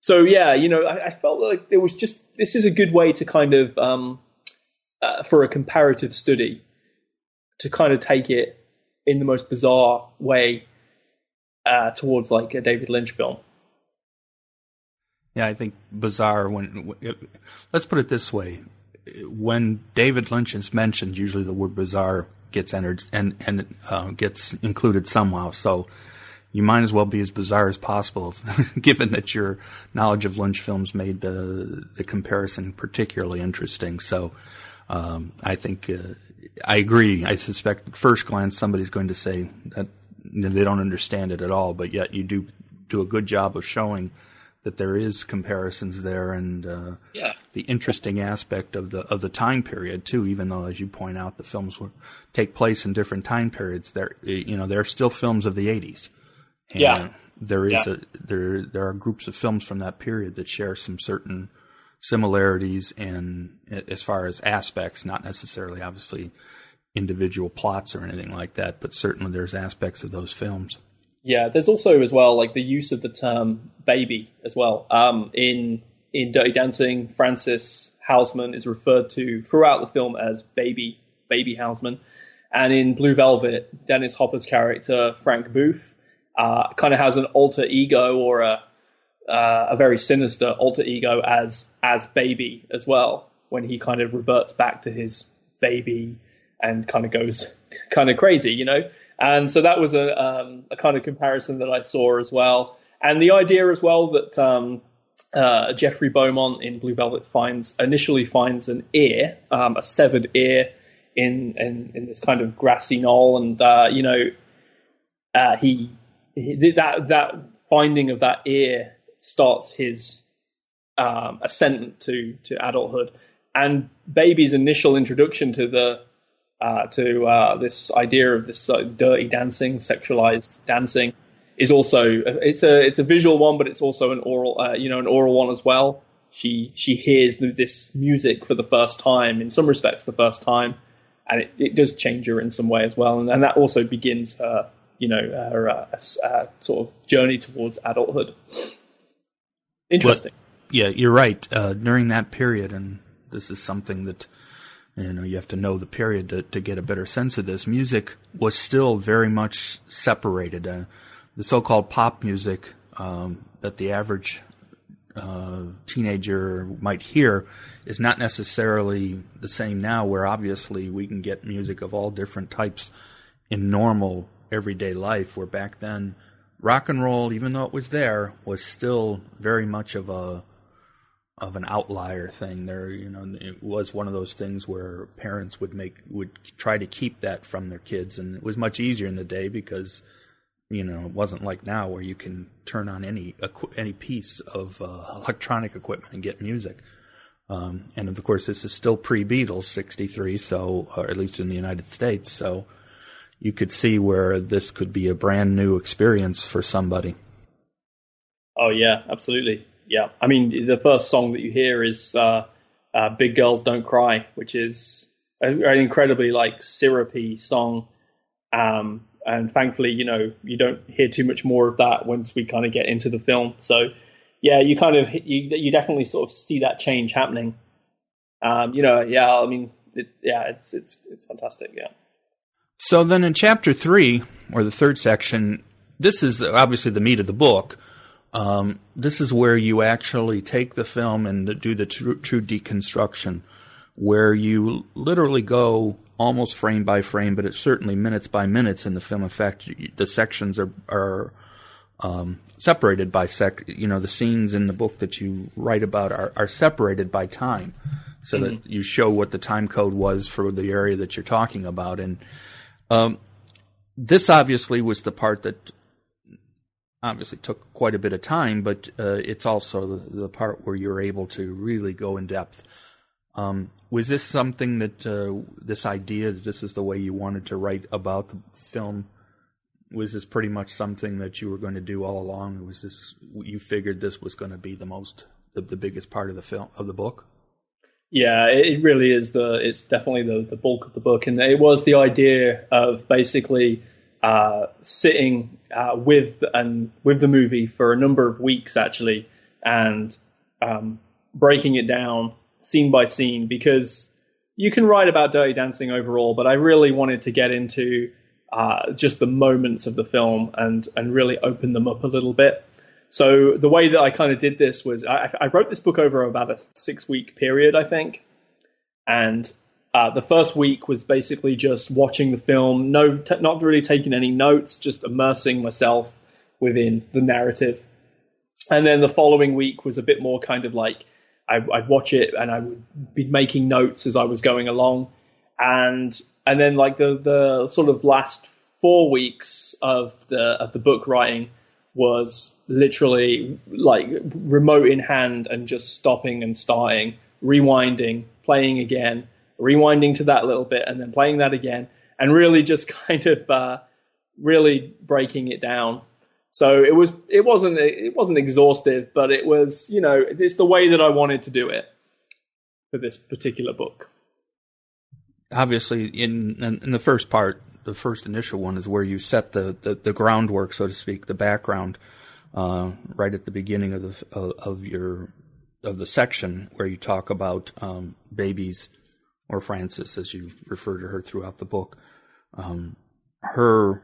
So yeah, you know, I, I felt like there was just this is a good way to kind of um, uh, for a comparative study to kind of take it in the most bizarre way uh, towards like a David Lynch film. Yeah, I think bizarre. When, let's put it this way: when David Lynch is mentioned, usually the word bizarre gets entered and and uh, gets included somehow. So you might as well be as bizarre as possible, given that your knowledge of Lynch films made the the comparison particularly interesting. So um, I think uh, I agree. I suspect at first glance somebody's going to say that you know, they don't understand it at all, but yet you do do a good job of showing that there is comparisons there and uh, yeah. the interesting aspect of the of the time period too. Even though, as you point out, the films will take place in different time periods. There, you know, there are still films of the '80s. And yeah, there is yeah. a there there are groups of films from that period that share some certain similarities and as far as aspects, not necessarily obviously individual plots or anything like that, but certainly there's aspects of those films. Yeah, there's also as well like the use of the term baby as well. Um, in in Dirty Dancing, Frances Houseman is referred to throughout the film as baby baby Houseman, and in Blue Velvet, Dennis Hopper's character Frank Booth uh, kind of has an alter ego or a uh, a very sinister alter ego as as baby as well when he kind of reverts back to his baby and kind of goes kind of crazy, you know. And so that was a, um, a kind of comparison that I saw as well. And the idea as well that um, uh, Jeffrey Beaumont in Blue Velvet finds initially finds an ear, um, a severed ear in, in, in this kind of grassy knoll, and uh, you know uh, he, he, that that finding of that ear starts his um, ascent to to adulthood. And Baby's initial introduction to the uh, to uh, this idea of this uh, dirty dancing, sexualized dancing, is also it's a it's a visual one, but it's also an oral uh, you know an oral one as well. She she hears the, this music for the first time, in some respects, the first time, and it, it does change her in some way as well, and, and that also begins her you know her uh, uh, sort of journey towards adulthood. Interesting. Well, yeah, you're right. during that period, and this is something that you know you have to know the period to, to get a better sense of this. Music was still very much separated. Uh, the so-called pop music um, that the average uh, teenager might hear is not necessarily the same now where obviously we can get music of all different types in normal everyday life where back then rock and roll even though it was there was still very much of a of an outlier thing. There, you know, it was one of those things where parents would make would try to keep that from their kids, and it was much easier in the day because you know it wasn't like now where you can turn on any any piece of uh, electronic equipment and get music. Um, and of course, this is still pre Beatles, '63, so or at least in the United States. So you could see where this could be a brand new experience for somebody. Oh yeah, absolutely yeah, I mean, the first song that you hear is uh, uh, "Big Girls Don't Cry," which is an incredibly like syrupy song. Um, and thankfully, you know, you don't hear too much more of that once we kind of get into the film. So, yeah, you kind of you, you definitely sort of see that change happening. Um, you know, yeah, I mean, it, yeah, it's it's it's fantastic. Yeah. So then, in chapter three or the third section, this is obviously the meat of the book. Um, this is where you actually take the film and do the true, true deconstruction, where you literally go almost frame by frame, but it's certainly minutes by minutes in the film. In fact, the sections are are um, separated by sec. You know, the scenes in the book that you write about are, are separated by time, so mm-hmm. that you show what the time code was for the area that you're talking about. And um, this obviously was the part that obviously took quite a bit of time, but uh, it's also the, the, part where you're able to really go in depth. Um, was this something that uh, this idea that this is the way you wanted to write about the film? Was this pretty much something that you were going to do all along? Was this you figured this was going to be the most the, the biggest part of the film of the book? Yeah, it really is the. It's definitely the the bulk of the book, and it was the idea of basically uh, sitting uh, with and with the movie for a number of weeks actually, and um, breaking it down scene by scene because you can write about Dirty Dancing overall, but I really wanted to get into uh, just the moments of the film and and really open them up a little bit. So the way that I kind of did this was I, I wrote this book over about a six week period, I think, and uh, the first week was basically just watching the film, no, t- not really taking any notes, just immersing myself within the narrative. And then the following week was a bit more kind of like I, would watch it and I would be making notes as I was going along, and and then like the the sort of last four weeks of the of the book writing was literally like remote in hand and just stopping and starting, rewinding, playing again, rewinding to that little bit and then playing that again and really just kind of uh, really breaking it down. So it was it wasn't it wasn't exhaustive, but it was you know it's the way that I wanted to do it for this particular book. Obviously, in in the first part, the first initial one is where you set the the, the groundwork, so to speak, the background, uh, right at the beginning of the of, of your of the section where you talk about um, babies or Frances, as you refer to her throughout the book, um, her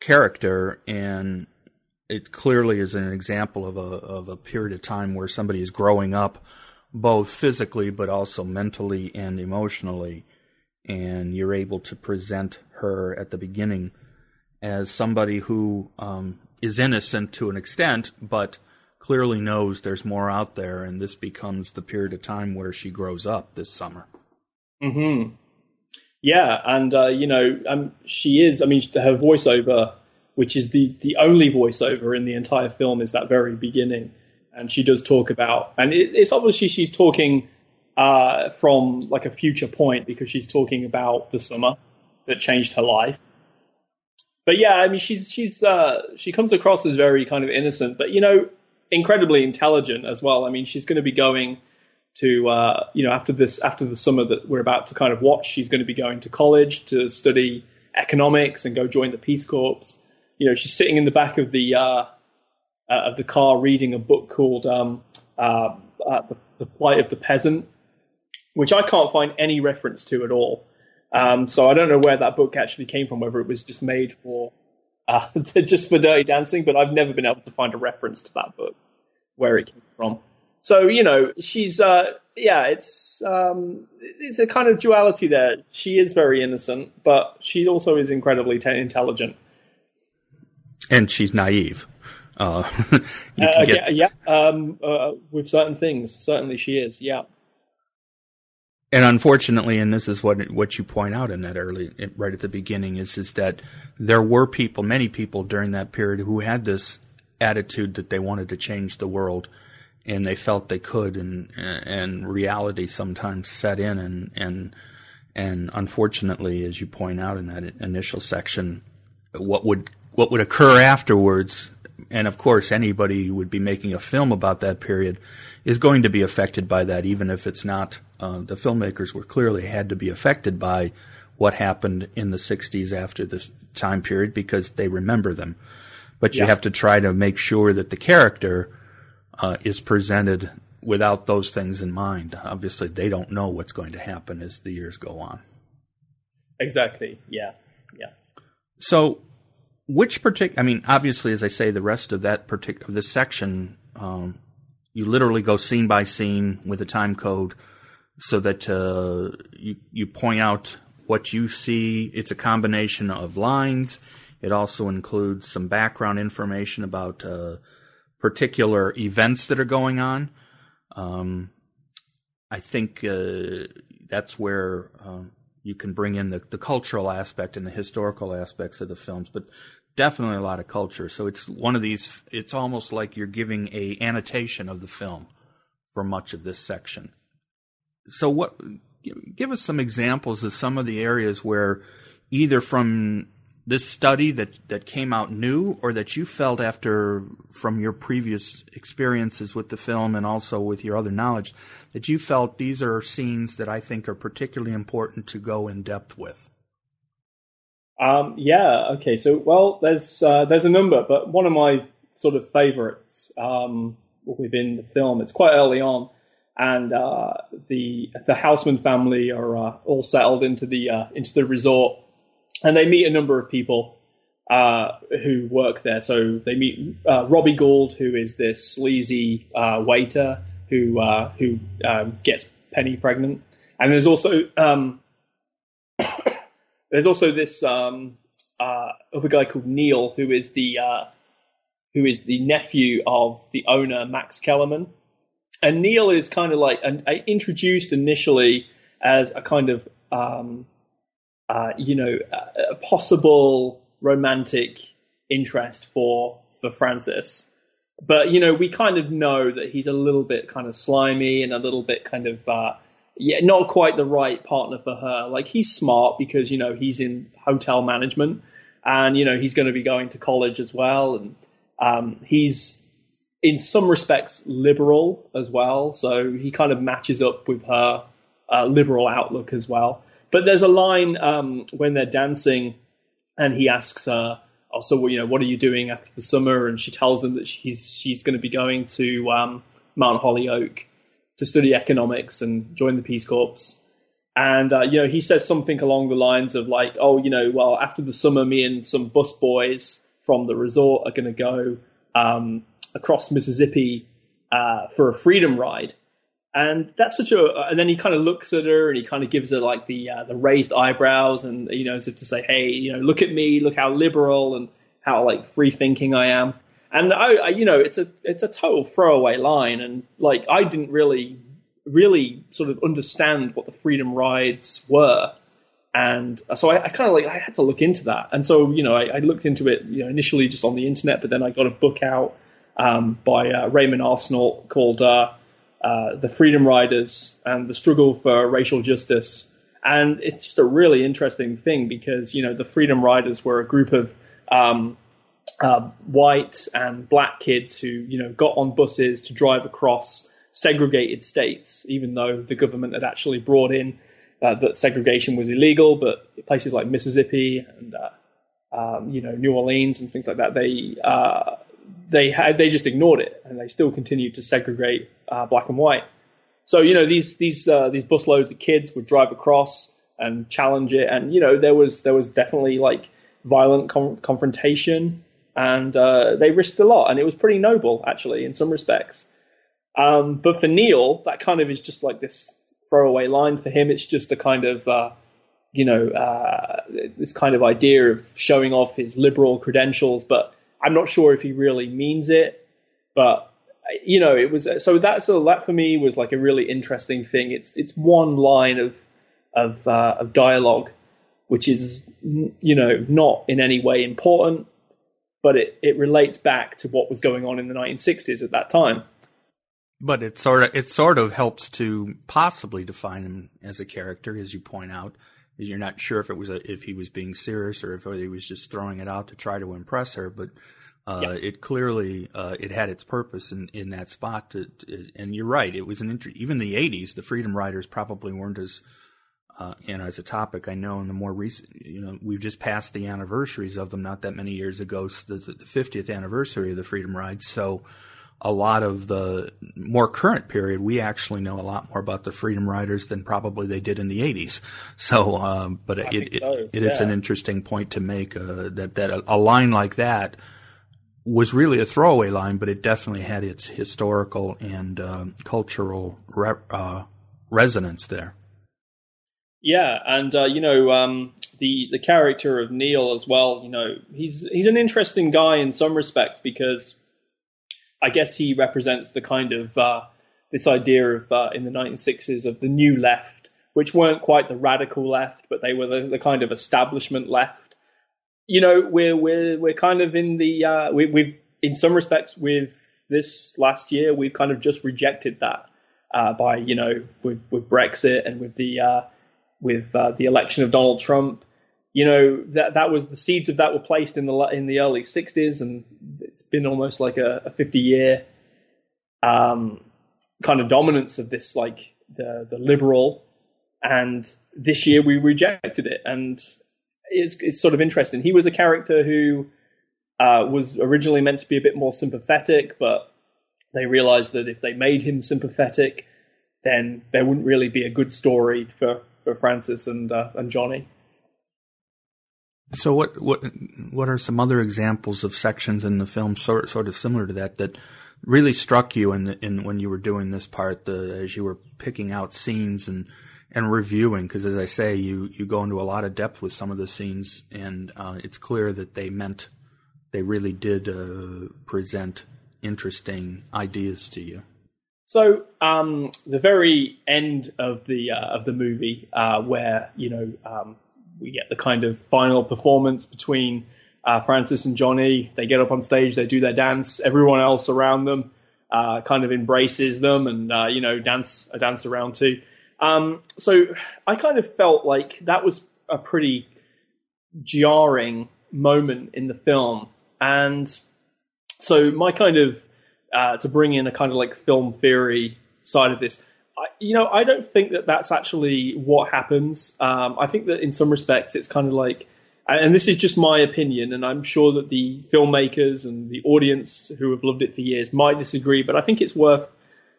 character, and it clearly is an example of a of a period of time where somebody is growing up, both physically but also mentally and emotionally, and you're able to present her at the beginning as somebody who um, is innocent to an extent, but clearly knows there's more out there, and this becomes the period of time where she grows up this summer. Hmm. Yeah, and uh, you know, um, she is. I mean, her voiceover, which is the the only voiceover in the entire film, is that very beginning, and she does talk about, and it, it's obviously she's talking uh, from like a future point because she's talking about the summer that changed her life. But yeah, I mean, she's she's uh, she comes across as very kind of innocent, but you know, incredibly intelligent as well. I mean, she's going to be going to uh, you know after this after the summer that we're about to kind of watch, she's going to be going to college to study economics and go join the Peace Corps. You know, she's sitting in the back of the uh, uh, of the car reading a book called um, uh, uh, the, Plight of the Peasant, which I can't find any reference to at all. Um, so I don't know where that book actually came from, whether it was just made for uh, just for Dirty Dancing, but I've never been able to find a reference to that book where it came from. So you know, she's uh, yeah, it's um, it's a kind of duality there. She is very innocent, but she also is incredibly t- intelligent, and she's naive. Uh, uh, get... Yeah, yeah um, uh, with certain things, certainly she is. Yeah. And unfortunately, and this is what what you point out in that early, right at the beginning, is is that there were people, many people during that period, who had this attitude that they wanted to change the world and they felt they could, and and reality sometimes set in, and and and unfortunately, as you point out in that initial section, what would what would occur afterwards, and of course, anybody who would be making a film about that period is going to be affected by that, even if it's not. Uh, the filmmakers were clearly had to be affected by what happened in the 60s after this time period because they remember them. But you yeah. have to try to make sure that the character uh, is presented without those things in mind. Obviously, they don't know what's going to happen as the years go on. Exactly. Yeah. Yeah. So, which particular? I mean, obviously, as I say, the rest of that particular this section, um, you literally go scene by scene with a time code, so that uh, you you point out what you see. It's a combination of lines. It also includes some background information about. Uh, particular events that are going on. Um, I think uh, that's where uh, you can bring in the, the cultural aspect and the historical aspects of the films, but definitely a lot of culture. So it's one of these. It's almost like you're giving a annotation of the film for much of this section. So what? Give us some examples of some of the areas where either from this study that, that came out new or that you felt after from your previous experiences with the film and also with your other knowledge that you felt these are scenes that I think are particularly important to go in depth with? Um, yeah, okay. So, well, there's uh, there's a number, but one of my sort of favorites um, within the film, it's quite early on, and uh, the the Houseman family are uh, all settled into the uh, into the resort and they meet a number of people uh, who work there. So they meet uh, Robbie Gould, who is this sleazy uh, waiter who uh, who um, gets Penny pregnant, and there's also um, there's also this um, uh, other guy called Neil, who is the uh, who is the nephew of the owner Max Kellerman, and Neil is kind of like an, introduced initially as a kind of um, uh, you know, a, possible romantic interest for for Frances. But you know, we kind of know that he's a little bit kind of slimy and a little bit kind of uh, yeah, not quite the right partner for her. Like he's smart because you know he's in hotel management, and you know he's going to be going to college as well, and um, he's in some respects liberal as well. So he kind of matches up with her uh, liberal outlook as well. But there's a line um, when they're dancing, and he asks her, "Oh, so you know, what are you doing after the summer?" And she tells him that she's she's going to be going to um, Mount Holyoke to study economics and join the Peace Corps. And uh, you know, he says something along the lines of like, "Oh, you know, well, after the summer, me and some bus boys from the resort are going to go um, across Mississippi uh, for a freedom ride." And that's such a and then he kind of looks at her and he kind of gives her like the uh, the raised eyebrows and you know as if to say hey you know look at me look how liberal and how like free thinking i am. And I, I, you know it's a it's a total throwaway line. And like i didn't really really sort of understand what the freedom rides were. And so I, I kind of like I had to look into that, and so you know I, I, looked into it you know initially just on the internet, but then I got a book out um, by uh, Raymond Arsenault called uh, uh, the Freedom Riders and the struggle for racial justice. And it's just a really interesting thing because, you know, the Freedom Riders were a group of um, uh, white and black kids who, you know, got on buses to drive across segregated states, even though the government had actually brought in uh, that segregation was illegal. But places like Mississippi and, uh, um, you know, New Orleans and things like that, they uh, they had they just ignored it and they still continued to segregate uh, black and white. So you know these these uh, these busloads of kids would drive across and challenge it, and you know there was there was definitely like violent com- confrontation, and uh, they risked a lot, and it was pretty noble actually in some respects. Um, but for Neil, that kind of is just like this throwaway line for him. It's just a kind of uh, you know uh, this kind of idea of showing off his liberal credentials, but I'm not sure if he really means it, but you know, it was so that so that for me was like a really interesting thing. It's it's one line of of uh, of dialogue, which is you know not in any way important, but it it relates back to what was going on in the 1960s at that time. But it sort of it sort of helps to possibly define him as a character, as you point out. You're not sure if it was a, if he was being serious or if he was just throwing it out to try to impress her, but uh, yeah. it clearly uh, it had its purpose in, in that spot. To, to, and you're right, it was an int- even the '80s. The Freedom Riders probably weren't as uh, and as a topic, I know in the more recent, you know, we've just passed the anniversaries of them not that many years ago, the, the 50th anniversary of the Freedom Rides. So a lot of the more current period, we actually know a lot more about the Freedom Riders than probably they did in the 80s. So, um, but it, it, so. it, it's an interesting point to make uh, that that a, a, line like that was really a throwaway line, but it definitely had its historical and uh, cultural re- uh, resonance there. Yeah, and uh, you know um, the the character of Neil as well. You know, he's he's an interesting guy in some respects because I guess he represents the kind of uh, this idea of uh, in the 1960s of the new left, which weren't quite the radical left, but they were the, the kind of establishment left. You know, we're we're we're kind of in the uh, we, we've in some respects with this last year we've kind of just rejected that uh, by you know with with Brexit and with the uh, with uh, the election of Donald Trump. You know that that was the seeds of that were placed in the in the early '60s, and it's been almost like a, a 50 year um, kind of dominance of this like the the liberal. And this year we rejected it, and it's, it's sort of interesting. He was a character who uh, was originally meant to be a bit more sympathetic, but they realized that if they made him sympathetic, then there wouldn't really be a good story for, for Frances and uh, and Johnny. So what what what are some other examples of sections in the film sort sort of similar to that that really struck you in the in when you were doing this part the as you were picking out scenes and and reviewing because as I say you you go into a lot of depth with some of the scenes and uh, it's clear that they meant they really did uh, present interesting ideas to you. So um, the very end of the uh, of the movie, uh, where you know um, we get the kind of final performance between uh, Frances and Johnny. They get up on stage, they do their dance. Everyone else around them uh, kind of embraces them, and you know dance a dance around too. Um, so I kind of felt like that was a pretty jarring moment in the film, and so my kind of uh, to bring in a kind of like film theory side of this. I, you know, I don't think that that's actually what happens. Um, I think that in some respects, it's kind of like, and this is just my opinion, and I'm sure that the filmmakers and the audience who have loved it for years might disagree, but I think it's worth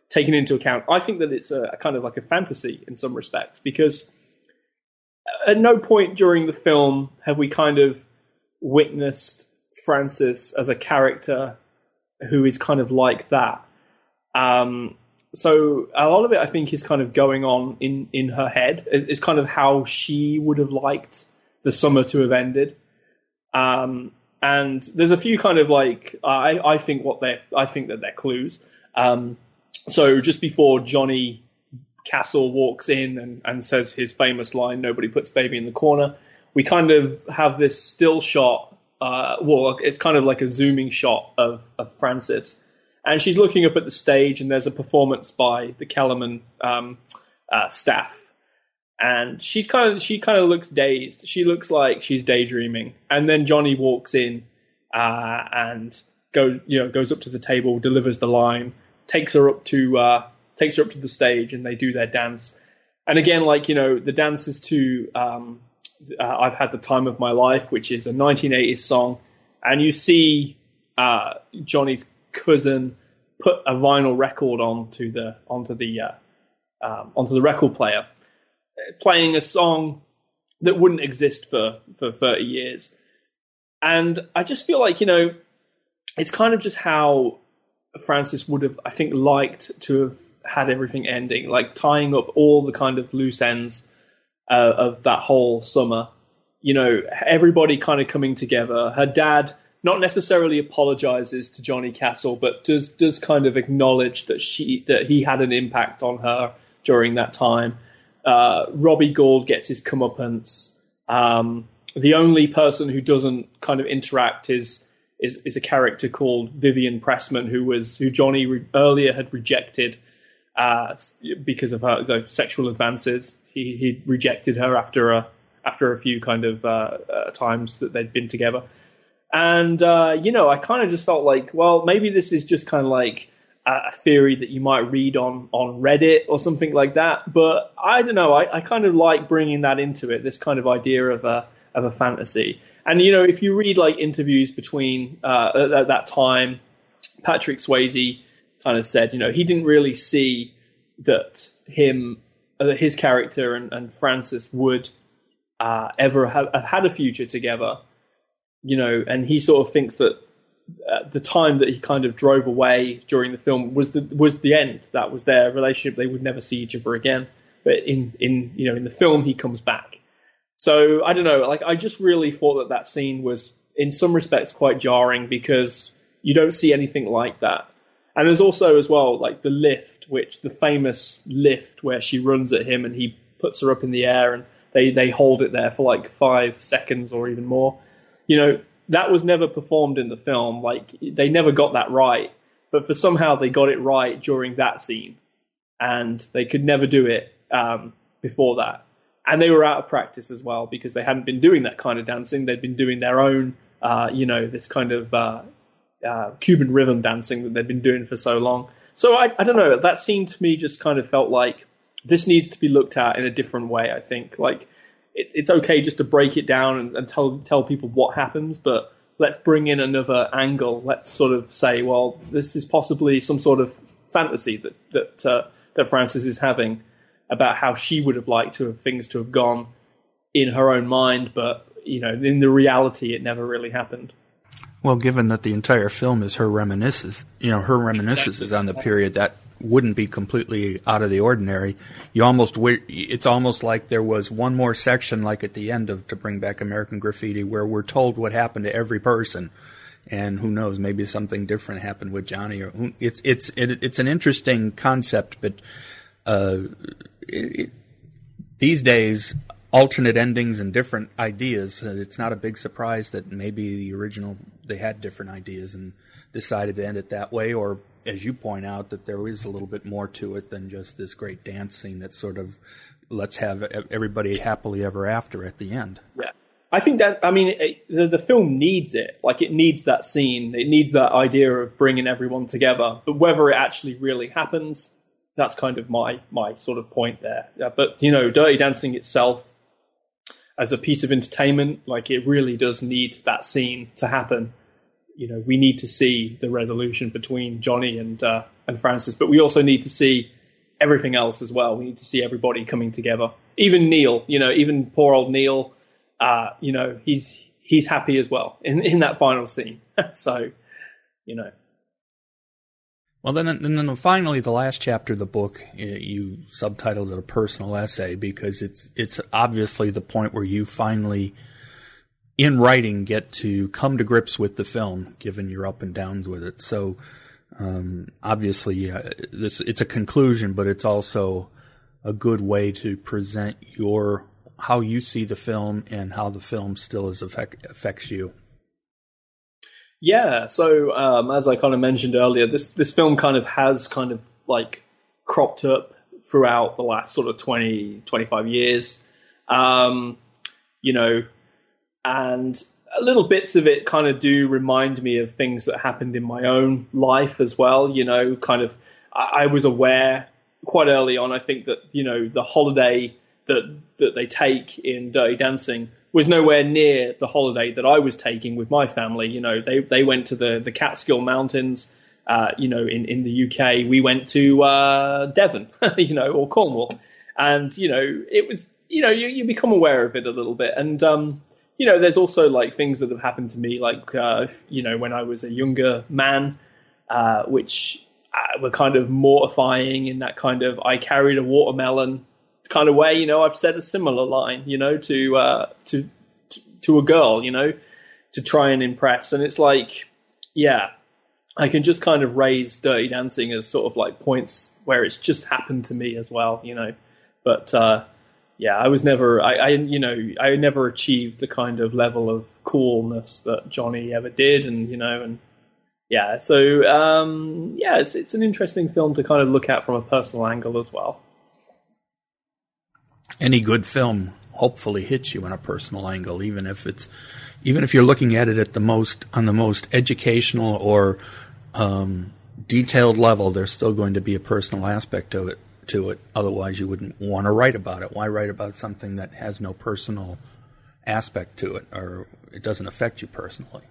taking into account. I think that it's a, a kind of like a fantasy in some respects because at no point during the film have we kind of witnessed Frances as a character who is kind of like that. Um, so a lot of it, I think, is kind of going on in in her head. It's kind of how she would have liked the summer to have ended. Um, and there's a few kind of like I, I think what they I think that they're clues. Um, so just before Johnny Castle walks in and, and says his famous line, "Nobody puts baby in the corner," we kind of have this still shot uh, well, it's kind of like a zooming shot of, of Frances. And she's looking up at the stage, and there's a performance by the Kellerman um, uh, staff. And she's kind of she kind of looks dazed. She looks like she's daydreaming. And then Johnny walks in uh, and goes you know goes up to the table, delivers the line, takes her up to uh, takes her up to the stage, and they do their dance. And again, like you know, the dance is to um, uh, I've Had the Time of My Life, which is a 1980s song. And you see uh, Johnny's cousin put a vinyl record onto the onto the uh, um, onto the record player, playing a song that wouldn't exist for for 30 years. And I just feel like you know, it's kind of just how Frances would have, I think, liked to have had everything ending, like tying up all the kind of loose ends uh, of that whole summer. You know, everybody kind of coming together. Her dad not necessarily apologizes to Johnny Castle, but does does kind of acknowledge that she that he had an impact on her during that time. Uh, Robbie Gould gets his comeuppance. Um, the only person who doesn't kind of interact is is, is a character called Vivian Pressman, who was who Johnny re- earlier had rejected uh, because of her sexual advances. He, he rejected her after a after a few kind of uh, uh, times that they'd been together. And uh, you know, I kind of just felt like, well, maybe this is just kind of like a theory that you might read on on Reddit or something like that. But I don't know. I, I kind of like bringing that into it. This kind of idea of a of a fantasy. And you know, if you read like interviews between uh, at, at that time, Patrick Swayze kind of said, you know, he didn't really see that him, uh, his character and, and Frances would uh, ever have, have, had a future together, you know, and he sort of thinks that at the time that he kind of drove away during the film was the was the end. That was their relationship. They would never see each other again. But in in you know in the film he comes back. So I don't know. Like I just really thought that that scene was in some respects quite jarring because you don't see anything like that and there's also as well like the lift, which the famous lift where she runs at him and he puts her up in the air and they they hold it there for like five seconds or even more. You know, that was never performed in the film. Like they never got that right, but for somehow they got it right during that scene, and they could never do it um, before that. And they were out of practice as well because they hadn't been doing that kind of dancing. They'd been doing their own, uh, you know, this kind of uh, uh, Cuban rhythm dancing that they'd been doing for so long. So I, I don't know. That scene to me just kind of felt like this needs to be looked at in a different way. I think like it, it's okay just to break it down and, and tell tell people what happens, but let's bring in another angle. Let's sort of say, well, this is possibly some sort of fantasy that that uh, that Frances is having about how she would have liked to have things to have gone in her own mind, but you know, in the reality, it never really happened. Well, given that the entire film is her reminiscences, you know, her reminiscences exactly. on the period that wouldn't be completely out of the ordinary. You almost it's almost like there was one more section, like at the end of To Bring Back American Graffiti, where we're told what happened to every person, and who knows, maybe something different happened with Johnny. Or who, it's it's it, it's an interesting concept, but uh, it, it, these days alternate endings and different ideas. Uh, it's not a big surprise that maybe the original they had different ideas and decided to end it that way, or as you point out, that there is a little bit more to it than just this great dance scene that sort of let's have everybody happily ever after at the end. Yeah. I think that I mean it, the the film needs it. Like it needs that scene. It needs that idea of bringing everyone together. But whether it actually really happens, that's kind of my my sort of point there. Yeah, but you know, Dirty Dancing itself as a piece of entertainment, like it really does need that scene to happen you know we need to see the resolution between Johnny and uh, and Frances, but we also need to see everything else as well. We need to see everybody coming together. Even Neil, you know, even poor old Neil, uh, you know, he's he's happy as well in in that final scene. so, you know. Well, then, and then finally, the last chapter of the book, you subtitled it a personal essay because it's it's obviously the point where you finally in writing get to come to grips with the film, given your up and downs with it. So um, obviously, this it's a conclusion, but it's also a good way to present your how you see the film and how the film still is affect, affects you. Yeah, so um, as I kind of mentioned earlier, this this film kind of has kind of like cropped up throughout the last sort of 20, 25 years. Um, you know, and little bits of it kind of do remind me of things that happened in my own life as well. You know, kind of, I, I was aware quite early on. I think that you know the holiday that that they take in Dirty Dancing was nowhere near the holiday that I was taking with my family. You know, they they went to the the Catskill Mountains. Uh, you know, in, in the UK, we went to uh, Devon, you know, or Cornwall, and you know, it was, you know, you, you become aware of it a little bit, and um, you know, there's also like things that have happened to me, like uh, you know, when I was a younger man, uh, which uh, were kind of mortifying in that kind of I carried a watermelon kind of way. You know, I've said a similar line, you know, to uh, to, to a girl, you know, to try and impress, and it's like, yeah, I can just kind of raise Dirty Dancing as sort of like points where it's just happened to me as well, you know, but. Uh, yeah, I was never, I, I, you know, I never achieved the kind of level of coolness that Johnny ever did, and you know, and yeah, so um, yeah, it's it's an interesting film to kind of look at from a personal angle as well. Any good film hopefully hits you in a personal angle, even if it's, even if you're looking at it at the most on the most educational or um, detailed level, there's still going to be a personal aspect to it to it. Otherwise, you wouldn't want to write about it. Why write about something that has no personal aspect to it or it doesn't affect you personally?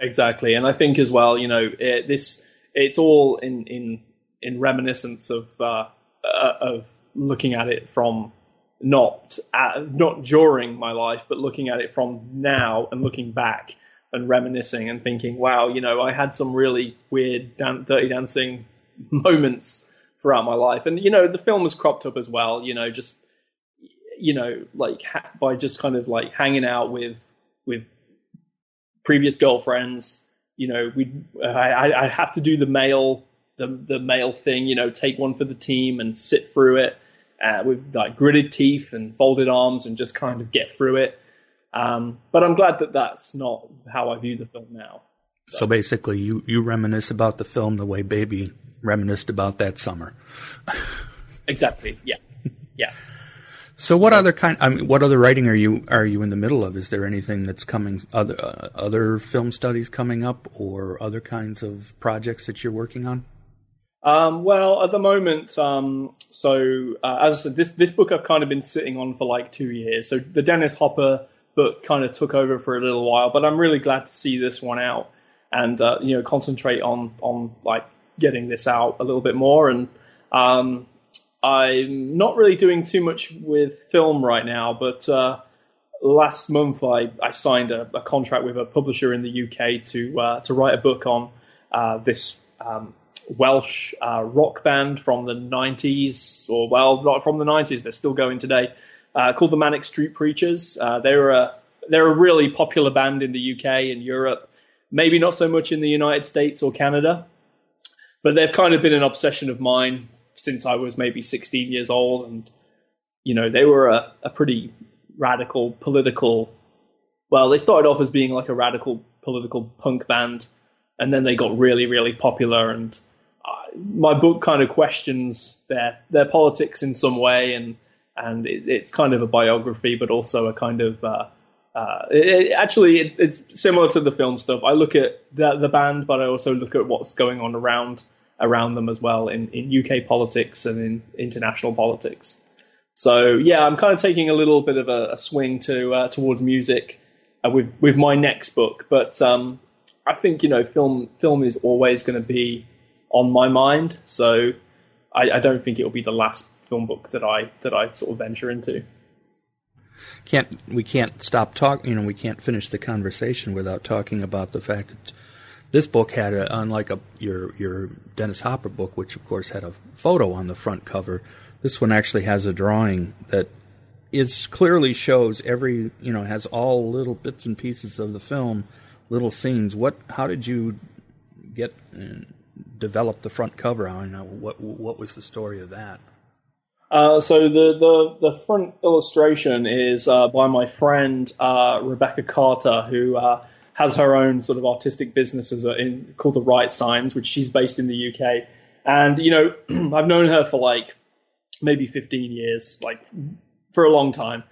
Exactly, and I think as well, you know, it, this it's all in in in reminiscence of uh, uh, of looking at it from not at, not during my life, but looking at it from now and looking back and reminiscing and thinking, wow, you know, I had some really weird, dan- dirty dancing moments throughout my life. And you know, the film was cropped up as well. You know, just you know, like ha- by just kind of like hanging out with with previous girlfriends. You know, we I, I have to do the male the the male thing. You know, take one for the team and sit through it. Uh, with like gritted teeth and folded arms and just kind of get through it. Um, but I'm glad that that's not how I view the film now. So. so basically, you, you reminisce about the film the way Baby reminisced about that summer. exactly. Yeah. Yeah. So what other kind? I mean, what other writing are you are you in the middle of? Is there anything that's coming? Other uh, other film studies coming up, or other kinds of projects that you're working on? Um, well, at the moment, um, so uh, as I said, this this book I've kind of been sitting on for like two years. So the Dennis Hopper book kind of took over for a little while, but I'm really glad to see this one out and uh, you know concentrate on on like getting this out a little bit more and um, I'm not really doing too much with film right now, but uh, last month I, I signed a, a, contract with a publisher in the UK to uh, to write a book on uh, this um, Welsh uh, rock band from the 90s, or well, not from the 90s, they're still going today, uh, called the Manic Street Preachers. Uh, they're a they're a really popular band in the UK and Europe, maybe not so much in the United States or Canada, but they've kind of been an obsession of mine since I was maybe 16 years old, and you know they were a, a pretty radical political. Well, they started off as being like a radical political punk band, and then they got really, really popular. And uh, my book kind of questions their their politics in some way, and and it, it's kind of a biography, but also a kind of uh, uh, it, actually it, it's similar to the film stuff. I look at the the band, but I also look at what's going on around around them as well in, in UK politics and in international politics. So yeah, I'm kind of taking a little bit of a, a swing to uh, towards music uh, with with my next book, but um, I think you know film film is always going to be on my mind. So I, I don't think it will be the last film book that I that I sort of venture into. Can't we can't stop talking? You know, we can't finish the conversation without talking about the fact that this book had a, unlike a, your your Dennis Hopper book, which of course had a photo on the front cover. This one actually has a drawing that is clearly shows every you know has all little bits and pieces of the film, little scenes. What? How did you get uh, develop the front cover? I know what what was the story of that. Uh, so the, the, the front illustration is uh, by my friend uh, Rebecca Carter, who uh, has her own sort of artistic business in, called the Right Signs, which she's based in the UK. And you know, I've known her for like maybe 15 years, like for a long time.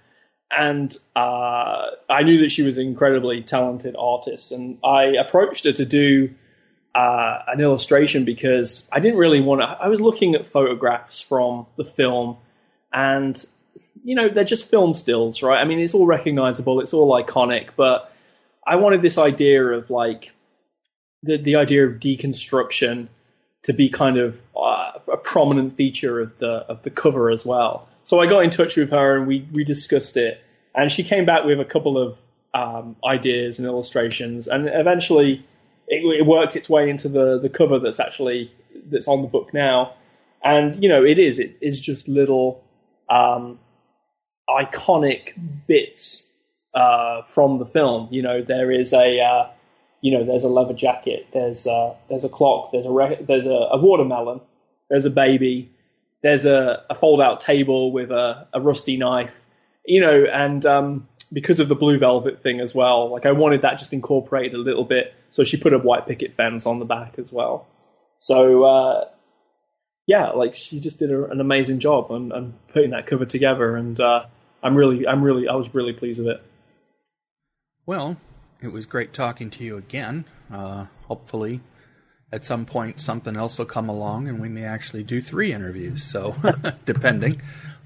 And uh, I knew that she was an incredibly talented artist, and I approached her to do uh, an illustration because I didn't really want to. I was looking at photographs from the film, and you know, they're just film stills, right? I mean, it's all recognizable, it's all iconic, but I wanted this idea of like the the idea of deconstruction to be kind of uh, a prominent feature of the of the cover as well. So I got in touch with her and we we discussed it, and she came back with a couple of um, ideas and illustrations, and eventually it, it, worked its way into the the cover that's actually that's on the book now. And you know, it is it is just little um, iconic bits uh, from the film. You know, there is a uh, you know there's a leather jacket, there's uh, there's a clock, there's a re- there's a, a, watermelon, there's a baby, there's a, a fold out table with a, a, rusty knife. You know, and um, because of the blue velvet thing as well, like I wanted that just incorporated a little bit. So she put a white picket fence on the back as well. So uh, yeah, like she just did a, an amazing job on, on, putting that cover together, and uh, I'm really, I'm really, I was really pleased with it. Well, it was great talking to you again. Uh, hopefully, at some point, something else will come along and we may actually do three interviews. So, depending.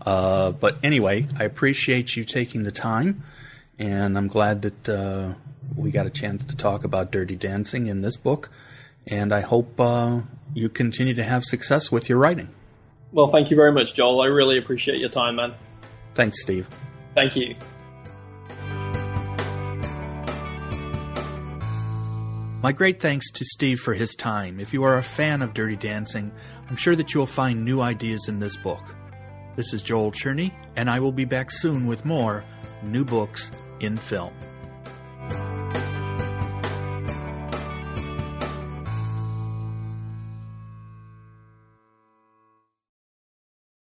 Uh, but anyway, I appreciate you taking the time, and I'm glad that uh, we got a chance to talk about Dirty Dancing in this book. And I hope uh, you continue to have success with your writing. Well, thank you very much, Joel. I really appreciate your time, man. Thanks, Steve. Thank you. My great thanks to Steve for his time. If you are a fan of Dirty Dancing, I'm sure that you will find new ideas in this book. This is Joel Cherney, and I will be back soon with more new books in film.